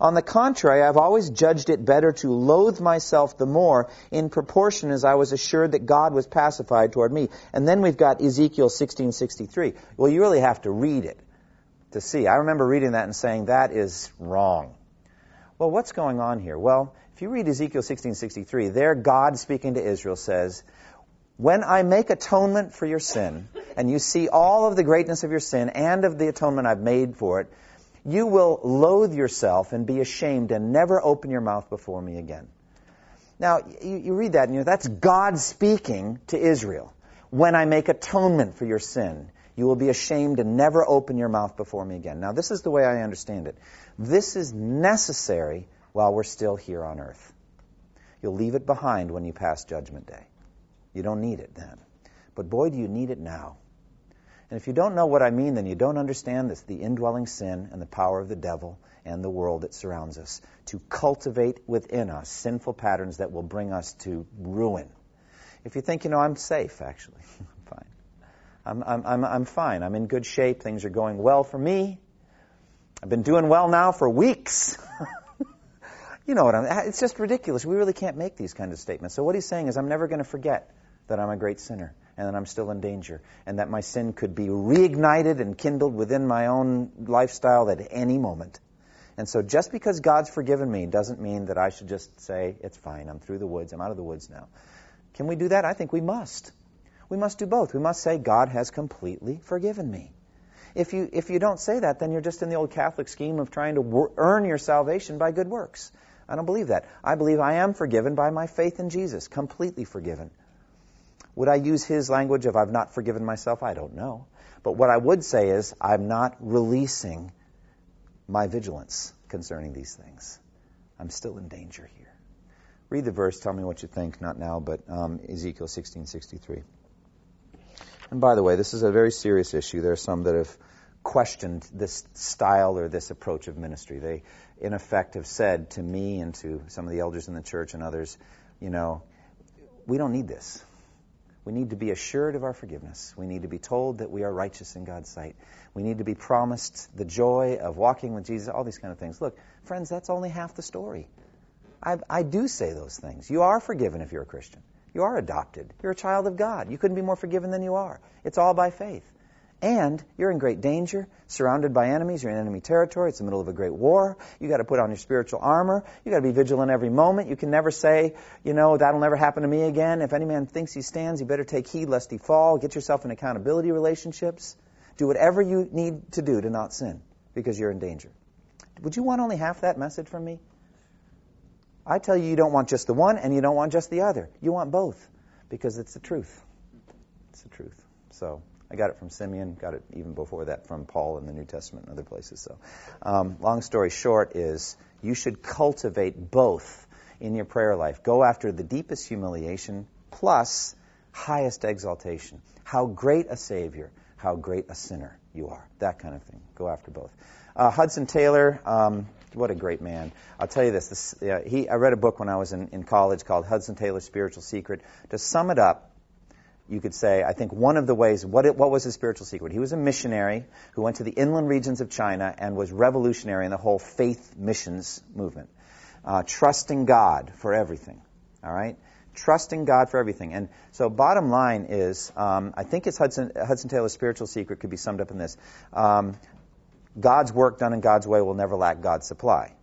On the contrary, I've always judged it better to loathe myself the more in proportion as I was assured that God was pacified toward me. And then we've got Ezekiel 16:63. Well, you really have to read it to see. I remember reading that and saying that is wrong. Well, what's going on here? Well, if you read Ezekiel 16:63, there God speaking to Israel says, "When I make atonement for your sin, and you see all of the greatness of your sin and of the atonement I've made for it, you will loathe yourself and be ashamed and never open your mouth before me again. Now, you, you read that and you know, that's God speaking to Israel. When I make atonement for your sin, you will be ashamed and never open your mouth before me again. Now, this is the way I understand it. This is necessary while we're still here on earth. You'll leave it behind when you pass Judgment Day. You don't need it then. But boy, do you need it now. And if you don't know what I mean, then you don't understand this, the indwelling sin and the power of the devil and the world that surrounds us to cultivate within us sinful patterns that will bring us to ruin. If you think, you know, I'm safe, actually, <laughs> I'm fine. I'm, I'm, I'm, I'm fine. I'm in good shape. Things are going well for me. I've been doing well now for weeks. <laughs> you know what I'm, it's just ridiculous. We really can't make these kind of statements. So what he's saying is, I'm never going to forget that I'm a great sinner and that I'm still in danger, and that my sin could be reignited and kindled within my own lifestyle at any moment. And so just because God's forgiven me doesn't mean that I should just say, it's fine, I'm through the woods, I'm out of the woods now. Can we do that? I think we must. We must do both. We must say, God has completely forgiven me. If you, if you don't say that, then you're just in the old Catholic scheme of trying to wor- earn your salvation by good works. I don't believe that. I believe I am forgiven by my faith in Jesus, completely forgiven. Would I use his language of I've not forgiven myself? I don't know. But what I would say is I'm not releasing my vigilance concerning these things. I'm still in danger here. Read the verse. Tell me what you think. Not now, but um, Ezekiel 16:63. And by the way, this is a very serious issue. There are some that have questioned this style or this approach of ministry. They, in effect, have said to me and to some of the elders in the church and others, you know, we don't need this. We need to be assured of our forgiveness. We need to be told that we are righteous in God's sight. We need to be promised the joy of walking with Jesus, all these kind of things. Look, friends, that's only half the story. I, I do say those things. You are forgiven if you're a Christian. You are adopted. You're a child of God. You couldn't be more forgiven than you are. It's all by faith. And you're in great danger, surrounded by enemies. You're in enemy territory. It's the middle of a great war. You got to put on your spiritual armor. You got to be vigilant every moment. You can never say, you know, that'll never happen to me again. If any man thinks he stands, you better take heed lest he fall. Get yourself in accountability relationships. Do whatever you need to do to not sin because you're in danger. Would you want only half that message from me? I tell you, you don't want just the one and you don't want just the other. You want both because it's the truth. It's the truth. So I got it from Simeon, got it even before that from Paul in the New Testament and other places. So, um, long story short is you should cultivate both in your prayer life. Go after the deepest humiliation plus highest exaltation. How great a Savior, how great a sinner you are. That kind of thing. Go after both. Uh, Hudson Taylor, um, what a great man. I'll tell you this. this uh, he, I read a book when I was in, in college called Hudson Taylor's Spiritual Secret. To sum it up, you could say, I think one of the ways, what, it, what was his spiritual secret? He was a missionary who went to the inland regions of China and was revolutionary in the whole faith missions movement. Uh, trusting God for everything. All right? Trusting God for everything. And so, bottom line is, um, I think it's Hudson, Hudson Taylor's spiritual secret could be summed up in this um, God's work done in God's way will never lack God's supply.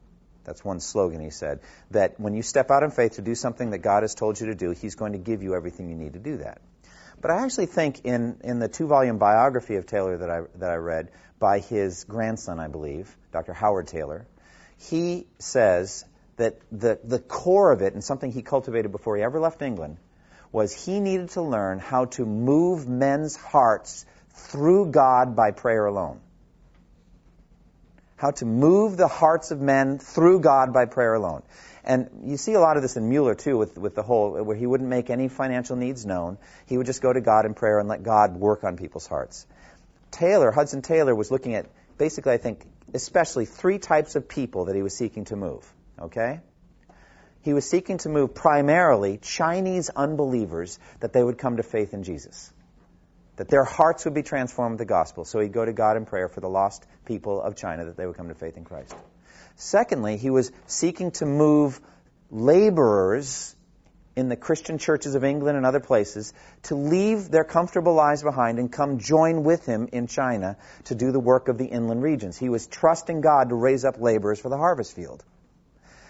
That's one slogan he said. That when you step out in faith to do something that God has told you to do, He's going to give you everything you need to do that. But I actually think in, in the two volume biography of Taylor that I, that I read by his grandson, I believe, Dr. Howard Taylor, he says that the, the core of it, and something he cultivated before he ever left England, was he needed to learn how to move men's hearts through God by prayer alone. How to move the hearts of men through God by prayer alone. And you see a lot of this in Mueller too, with, with the whole, where he wouldn't make any financial needs known. He would just go to God in prayer and let God work on people's hearts. Taylor, Hudson Taylor, was looking at basically, I think, especially three types of people that he was seeking to move. Okay? He was seeking to move primarily Chinese unbelievers that they would come to faith in Jesus. That their hearts would be transformed with the gospel. So he'd go to God in prayer for the lost people of China that they would come to faith in Christ. Secondly, he was seeking to move laborers in the Christian churches of England and other places to leave their comfortable lives behind and come join with him in China to do the work of the inland regions. He was trusting God to raise up laborers for the harvest field.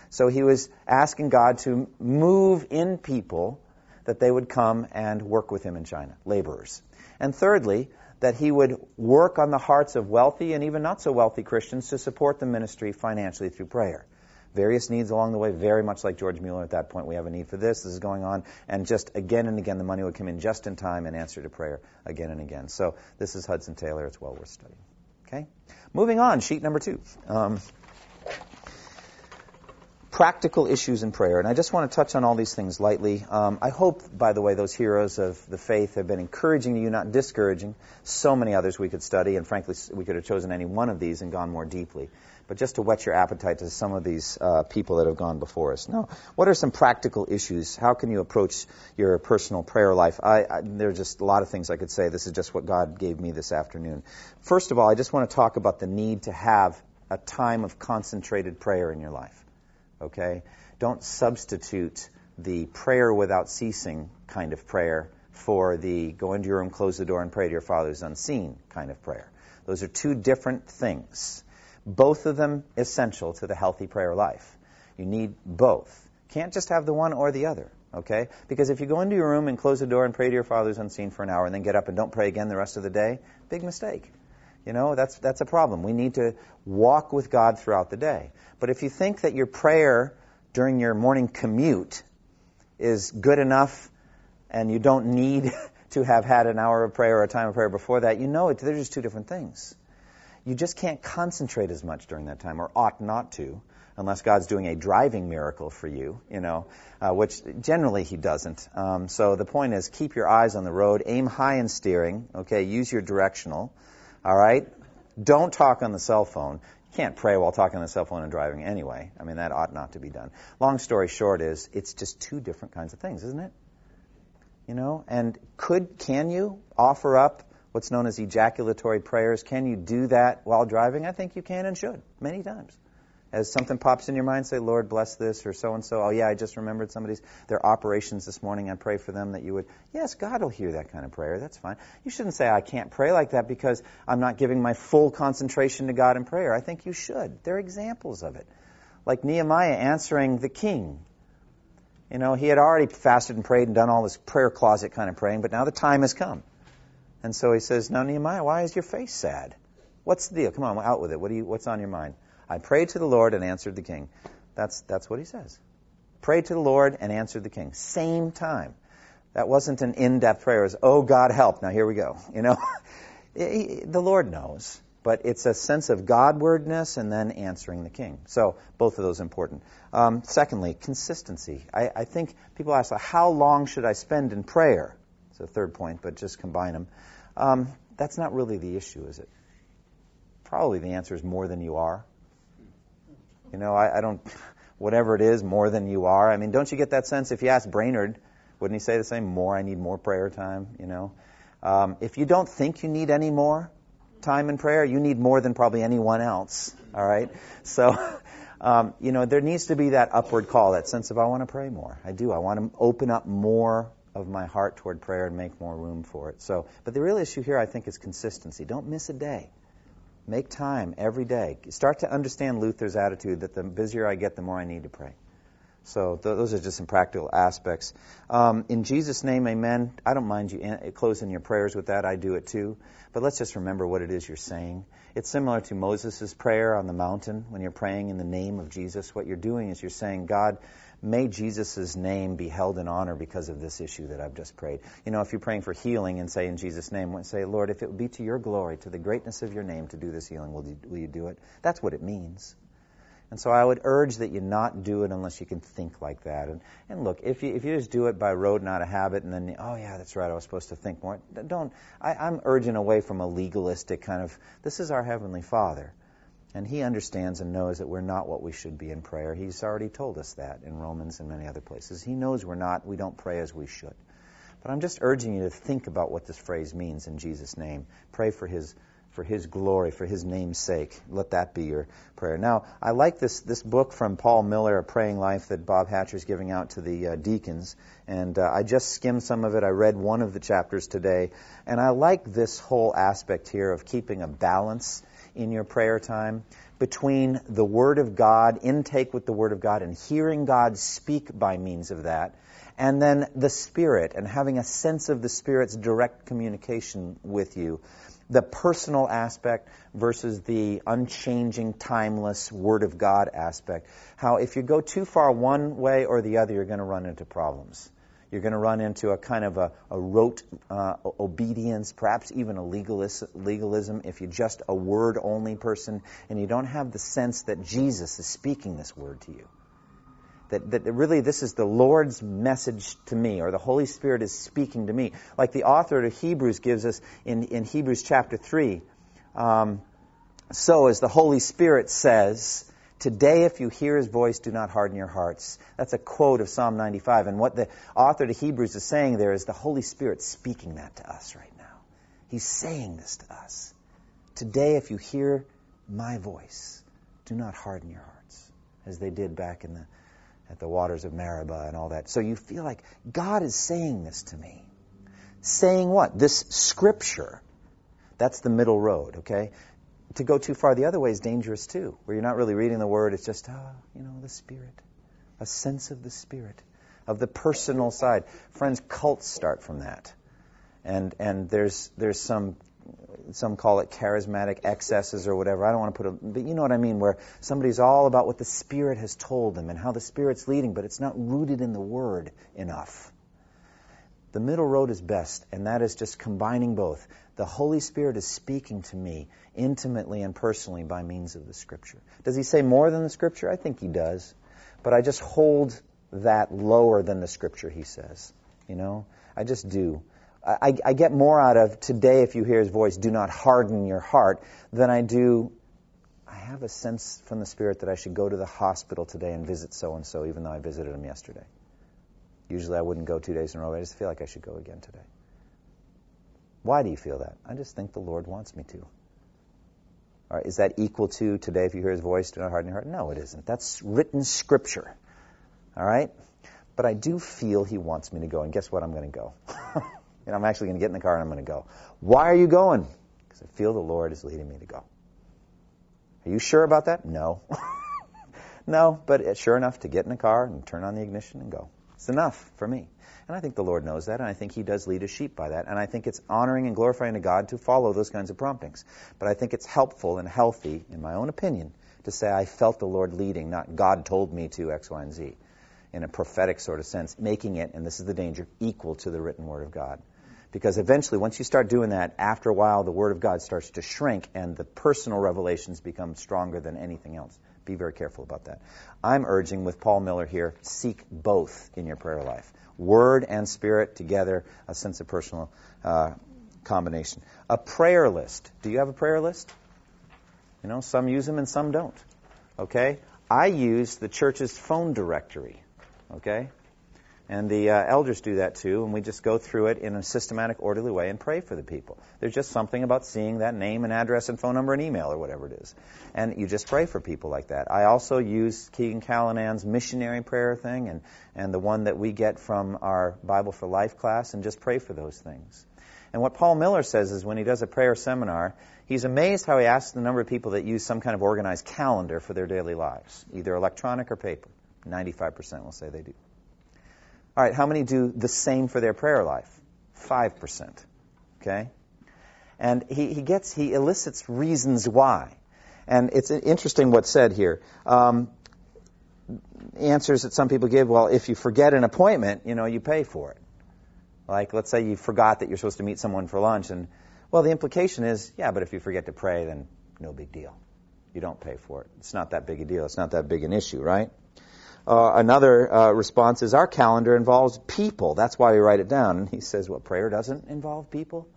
So he was asking God to move in people that they would come and work with him in China, laborers. And thirdly, that he would work on the hearts of wealthy and even not so wealthy Christians to support the ministry financially through prayer. Various needs along the way, very much like George Mueller at that point. We have a need for this, this is going on, and just again and again the money would come in just in time in answer to prayer again and again. So this is Hudson Taylor. It's well worth studying. Okay? Moving on, sheet number two. Um, practical issues in prayer. And I just want to touch on all these things lightly. Um, I hope, by the way, those heroes of the faith have been encouraging to you, not discouraging. So many others we could study, and frankly, we could have chosen any one of these and gone more deeply. But just to whet your appetite to some of these uh, people that have gone before us. Now, what are some practical issues? How can you approach your personal prayer life? I, I, there are just a lot of things I could say. This is just what God gave me this afternoon. First of all, I just want to talk about the need to have a time of concentrated prayer in your life okay? Don't substitute the prayer without ceasing kind of prayer for the go into your room, close the door, and pray to your Father's unseen kind of prayer. Those are two different things. Both of them essential to the healthy prayer life. You need both. Can't just have the one or the other, okay? Because if you go into your room and close the door and pray to your Father's unseen for an hour and then get up and don't pray again the rest of the day, big mistake. You know, that's, that's a problem. We need to walk with God throughout the day. But if you think that your prayer during your morning commute is good enough and you don't need <laughs> to have had an hour of prayer or a time of prayer before that, you know it, they're just two different things. You just can't concentrate as much during that time, or ought not to, unless God's doing a driving miracle for you, you know, uh, which generally He doesn't. Um, so the point is, keep your eyes on the road, aim high in steering, okay, use your directional. All right? Don't talk on the cell phone. You can't pray while talking on the cell phone and driving anyway. I mean, that ought not to be done. Long story short is, it's just two different kinds of things, isn't it? You know, and could, can you offer up what's known as ejaculatory prayers? Can you do that while driving? I think you can and should, many times. As something pops in your mind, say, Lord, bless this or so and so. Oh, yeah, I just remembered somebody's their operations this morning. I pray for them that you would. Yes, God will hear that kind of prayer. That's fine. You shouldn't say, I can't pray like that because I'm not giving my full concentration to God in prayer. I think you should. There are examples of it. Like Nehemiah answering the king. You know, he had already fasted and prayed and done all this prayer closet kind of praying, but now the time has come. And so he says, Now, Nehemiah, why is your face sad? What's the deal? Come on, out with it. What do you, what's on your mind? I prayed to the Lord and answered the king. That's, that's what he says. Prayed to the Lord and answered the king. Same time. That wasn't an in-depth prayer. It was, oh, God, help. Now, here we go. <laughs> You know, the Lord knows. But it's a sense of Godwardness and then answering the king. So, both of those important. Um, secondly, consistency. I, I think people ask, how long should I spend in prayer? It's a third point, but just combine them. Um, that's not really the issue, is it? Probably the answer is more than you are. You know, I, I don't, whatever it is, more than you are. I mean, don't you get that sense? If you ask Brainerd, wouldn't he say the same? More, I need more prayer time, you know? Um, if you don't think you need any more time in prayer, you need more than probably anyone else, all right? So, <laughs> um, you know, there needs to be that upward call, that sense of, I want to pray more. I do. I want to open up more of my heart toward prayer and make more room for it. So, but the real issue here, I think, is consistency. Don't miss a day. Make time every day. Start to understand Luther's attitude that the busier I get, the more I need to pray. So th- those are just some practical aspects. Um, in Jesus' name, amen. I don't mind you closing your prayers with that. I do it too. But let's just remember what it is you're saying. It's similar to Moses' prayer on the mountain when you're praying in the name of Jesus. What you're doing is you're saying, God, may Jesus' name be held in honor because of this issue that I've just prayed. You know, if you're praying for healing and say in Jesus' name, say, Lord, if it would be to your glory, to the greatness of your name to do this healing, will you, will you do it? That's what it means. And so I would urge that you not do it unless you can think like that. And, and look, if you, if you just do it by rote, not a habit, and then, oh yeah, that's right, I was supposed to think more, don't, I, I'm urging away from a legalistic kind of, this is our Heavenly Father. And he understands and knows that we're not what we should be in prayer. He's already told us that in Romans and many other places. He knows we're not, we don't pray as we should. But I'm just urging you to think about what this phrase means in Jesus' name. Pray for his for his glory, for his name's sake. Let that be your prayer. Now, I like this, this book from Paul Miller, A Praying Life, that Bob Hatcher is giving out to the uh, deacons. And uh, I just skimmed some of it. I read one of the chapters today. And I like this whole aspect here of keeping a balance in your prayer time between the Word of God, intake with the Word of God, and hearing God speak by means of that, and then the Spirit, and having a sense of the Spirit's direct communication with you. The personal aspect versus the unchanging, timeless Word of God aspect. How if you go too far one way or the other, you're going to run into problems. You're going to run into a kind of a, a rote uh, obedience, perhaps even a legalism if you're just a word only person and you don't have the sense that Jesus is speaking this word to you. That, that really this is the Lord's message to me, or the Holy Spirit is speaking to me. Like the author of Hebrews gives us in, in Hebrews chapter 3. Um, so, as the Holy Spirit says, Today, if you hear his voice, do not harden your hearts. That's a quote of Psalm 95. And what the author to Hebrews is saying there is the Holy Spirit speaking that to us right now. He's saying this to us. Today, if you hear my voice, do not harden your hearts, as they did back in the, at the waters of Meribah and all that. So you feel like God is saying this to me. Saying what? This scripture. That's the middle road, okay? To go too far the other way is dangerous too, where you're not really reading the Word. It's just, ah, you know, the Spirit, a sense of the Spirit, of the personal side. Friends, cults start from that, and and there's there's some some call it charismatic excesses or whatever. I don't want to put a, but you know what I mean, where somebody's all about what the Spirit has told them and how the Spirit's leading, but it's not rooted in the Word enough. The middle road is best, and that is just combining both. The Holy Spirit is speaking to me intimately and personally by means of the Scripture. Does he say more than the Scripture? I think he does. But I just hold that lower than the Scripture, he says. You know? I just do. I, I get more out of today, if you hear his voice, do not harden your heart, than I do. I have a sense from the Spirit that I should go to the hospital today and visit so and so, even though I visited him yesterday. Usually I wouldn't go two days in a row. I just feel like I should go again today. Why do you feel that? I just think the Lord wants me to. All right, is that equal to today if you hear his voice, do not harden your heart? No, it isn't. That's written scripture. All right? But I do feel he wants me to go. And guess what? I'm going to go. <laughs> and I'm actually going to get in the car and I'm going to go. Why are you going? Because I feel the Lord is leading me to go. Are you sure about that? No. <laughs> no, but uh, sure enough to get in the car and turn on the ignition and go. It's enough for me. And I think the Lord knows that, and I think He does lead His sheep by that. And I think it's honoring and glorifying to God to follow those kinds of promptings. But I think it's helpful and healthy, in my own opinion, to say I felt the Lord leading, not God told me to X, Y, and Z, in a prophetic sort of sense, making it, and this is the danger, equal to the written Word of God. Because eventually, once you start doing that, after a while, the Word of God starts to shrink, and the personal revelations become stronger than anything else. Be very careful about that. I'm urging with Paul Miller here seek both in your prayer life word and spirit together, a sense of personal uh, combination. A prayer list. Do you have a prayer list? You know, some use them and some don't. Okay? I use the church's phone directory. Okay? And the uh, elders do that too, and we just go through it in a systematic, orderly way and pray for the people. There's just something about seeing that name and address and phone number and email or whatever it is. And you just pray for people like that. I also use Keegan Callanan's missionary prayer thing and, and the one that we get from our Bible for Life class and just pray for those things. And what Paul Miller says is when he does a prayer seminar, he's amazed how he asks the number of people that use some kind of organized calendar for their daily lives, either electronic or paper. 95% will say they do. All right, how many do the same for their prayer life? 5%. Okay? And he, he gets, he elicits reasons why. And it's interesting what's said here. Um, answers that some people give, well, if you forget an appointment, you know, you pay for it. Like, let's say you forgot that you're supposed to meet someone for lunch, and, well, the implication is, yeah, but if you forget to pray, then no big deal. You don't pay for it. It's not that big a deal. It's not that big an issue, right? Uh, another uh, response is our calendar involves people. That's why we write it down. And he says, what, prayer doesn't involve people?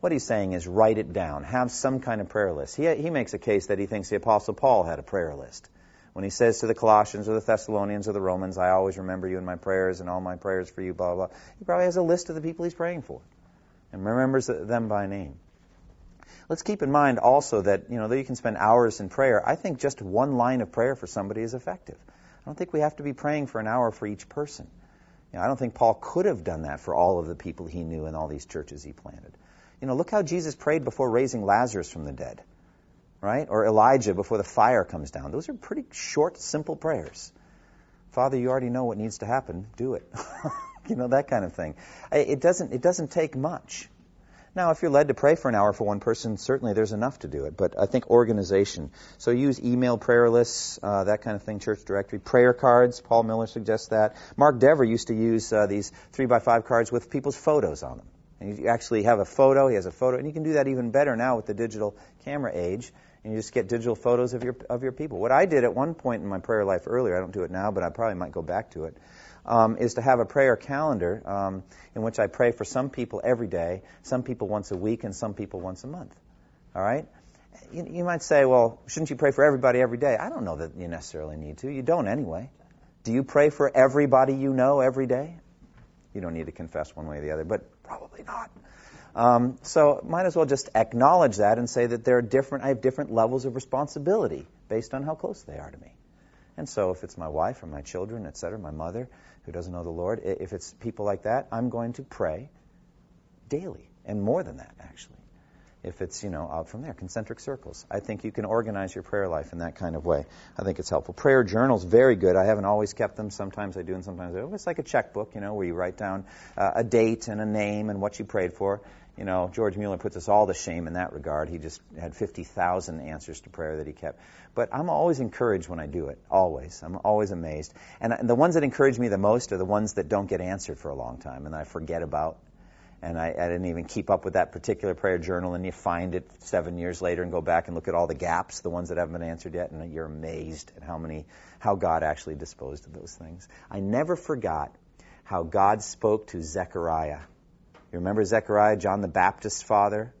What he's saying is write it down. Have some kind of prayer list. He, he makes a case that he thinks the Apostle Paul had a prayer list. When he says to the Colossians or the Thessalonians or the Romans, I always remember you in my prayers and all my prayers for you, blah, blah, blah. He probably has a list of the people he's praying for and remembers them by name. Let's keep in mind also that, you know, though you can spend hours in prayer, I think just one line of prayer for somebody is effective. I don't think we have to be praying for an hour for each person. You know, I don't think Paul could have done that for all of the people he knew in all these churches he planted. You know, look how Jesus prayed before raising Lazarus from the dead, right? Or Elijah before the fire comes down. Those are pretty short, simple prayers. Father, you already know what needs to happen. Do it. <laughs> you know, that kind of thing. It doesn't, it doesn't take much. Now, if you're led to pray for an hour for one person, certainly there's enough to do it. But I think organization. So use email prayer lists, uh, that kind of thing, church directory. Prayer cards, Paul Miller suggests that. Mark Dever used to use uh, these three by five cards with people's photos on them. And you actually have a photo, he has a photo, and you can do that even better now with the digital camera age. And you just get digital photos of your of your people. What I did at one point in my prayer life earlier, I don't do it now, but I probably might go back to it um, is to have a prayer calendar um, in which I pray for some people every day, some people once a week, and some people once a month. All right? You, you might say, well, shouldn't you pray for everybody every day? I don't know that you necessarily need to. You don't anyway. Do you pray for everybody you know every day? You don't need to confess one way or the other, but probably not. Um, so might as well just acknowledge that and say that there are different. I have different levels of responsibility based on how close they are to me. And so if it's my wife or my children, etc., my mother, who doesn't know the Lord, if it's people like that, I'm going to pray daily, and more than that, actually. If it's, you know, out from there, concentric circles. I think you can organize your prayer life in that kind of way. I think it's helpful. Prayer journals, very good. I haven't always kept them. Sometimes I do, and sometimes I don't. It's like a checkbook, you know, where you write down uh, a date and a name and what you prayed for. You know, George Mueller puts us all to shame in that regard. He just had 50,000 answers to prayer that he kept. But I'm always encouraged when I do it. Always. I'm always amazed. And the ones that encourage me the most are the ones that don't get answered for a long time and I forget about. And I, I didn't even keep up with that particular prayer journal. And you find it seven years later and go back and look at all the gaps, the ones that haven't been answered yet, and you're amazed at how many, how God actually disposed of those things. I never forgot how God spoke to Zechariah you remember Zechariah, John the Baptist's father?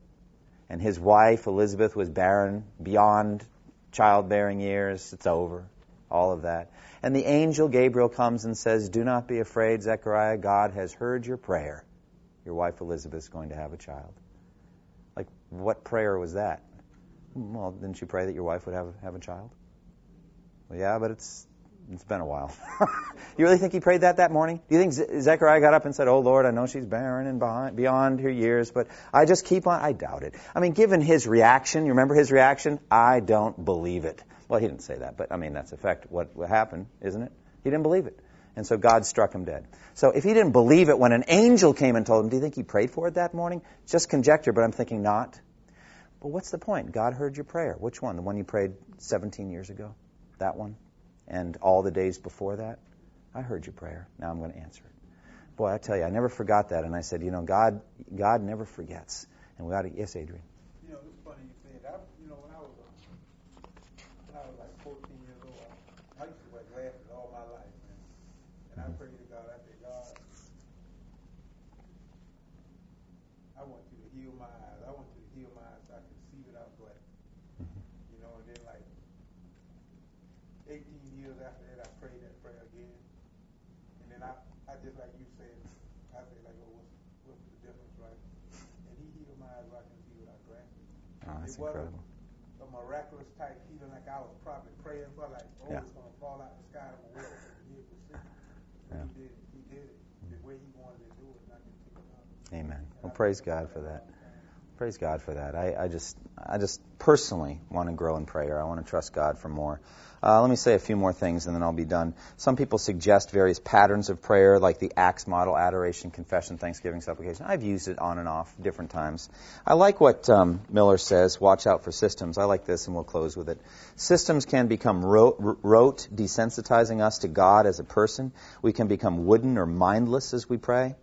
And his wife, Elizabeth, was barren beyond childbearing years. It's over. All of that. And the angel Gabriel comes and says, Do not be afraid, Zechariah. God has heard your prayer. Your wife Elizabeth is going to have a child. Like, what prayer was that? Well, didn't you pray that your wife would have have a child? Well, yeah, but it's it's been a while. <laughs> you really think he prayed that that morning? Do you think Ze- Zechariah got up and said, "Oh Lord, I know she's barren and beyond her years, but I just keep on"? I doubt it. I mean, given his reaction, you remember his reaction? I don't believe it. Well, he didn't say that, but I mean, that's effect what, what happened, isn't it? He didn't believe it. And so God struck him dead. So if he didn't believe it when an angel came and told him, do you think he prayed for it that morning? Just conjecture, but I'm thinking not. But what's the point? God heard your prayer. Which one? The one you prayed 17 years ago? That one? And all the days before that? I heard your prayer. Now I'm going to answer it. Boy, I tell you, I never forgot that. And I said, you know, God, God never forgets. And we ought to, yes, Adrian. You know, it's funny you say that. You know, when I was, uh, when I was like 14 years old, I, I used to wear glasses all my life, man. And I prayed to God. I said, God, I want you to heal my eyes. I want you to heal my eyes so I can see without glasses. You know, and then like 18 years after that, I prayed that prayer again. And then I, I just like you said, I say like, oh, what's, what's the difference, right? And he healed my eyes so I can see without glasses. Oh, that's incredible. a miraculous type healing like I was probably praying for, like, oh, Yeah. it's going to fall out the sky and I'm going to be able to see. Yeah. He did it. He did it the way he wanted to do it, and I pick it up. Amen. Well, I praise God for that. Praise God for that. I, I just, I just personally want to grow in prayer. I want to trust God for more. Uh, let me say a few more things, and then I'll be done. Some people suggest various patterns of prayer, like the Acts model: adoration, confession, thanksgiving, supplication. I've used it on and off different times. I like what um, Miller says. Watch out for systems. I like this, and we'll close with it. Systems can become rote, rote desensitizing us to God as a person. We can become wooden or mindless as we pray.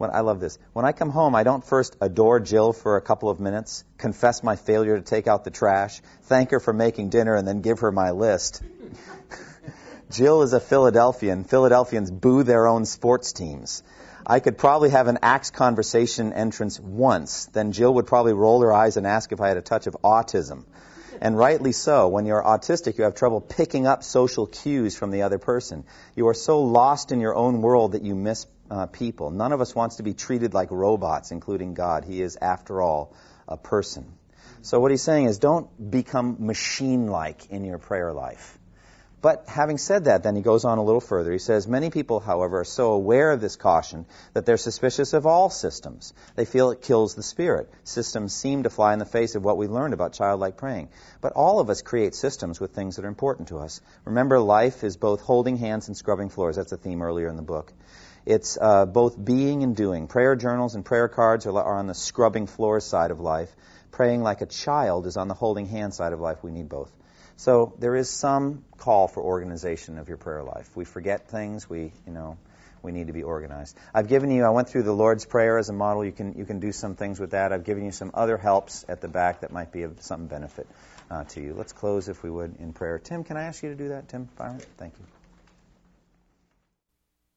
When, I love this. When I come home, I don't first adore Jill for a couple of minutes, confess my failure to take out the trash, thank her for making dinner, and then give her my list. <laughs> Jill is a Philadelphian. Philadelphians boo their own sports teams. I could probably have an Acts conversation entrance once. Then Jill would probably roll her eyes and ask if I had a touch of autism. And rightly so. When you're autistic, you have trouble picking up social cues from the other person. You are so lost in your own world that you miss uh, people. None of us wants to be treated like robots, including God. He is, after all, a person. So what he's saying is don't become machine-like in your prayer life. But having said that, then he goes on a little further. He says, Many people, however, are so aware of this caution that they're suspicious of all systems. They feel it kills the spirit. Systems seem to fly in the face of what we learned about childlike praying. But all of us create systems with things that are important to us. Remember, life is both holding hands and scrubbing floors. That's a theme earlier in the book. It's uh, both being and doing. Prayer journals and prayer cards are, are on the scrubbing floor side of life. Praying like a child is on the holding hand side of life. We need both. So there is some call for organization of your prayer life. We forget things. We, you know, we need to be organized. I've given you. I went through the Lord's Prayer as a model. You can you can do some things with that. I've given you some other helps at the back that might be of some benefit uh, to you. Let's close, if we would, in prayer. Tim, can I ask you to do that? Tim Byron, thank you.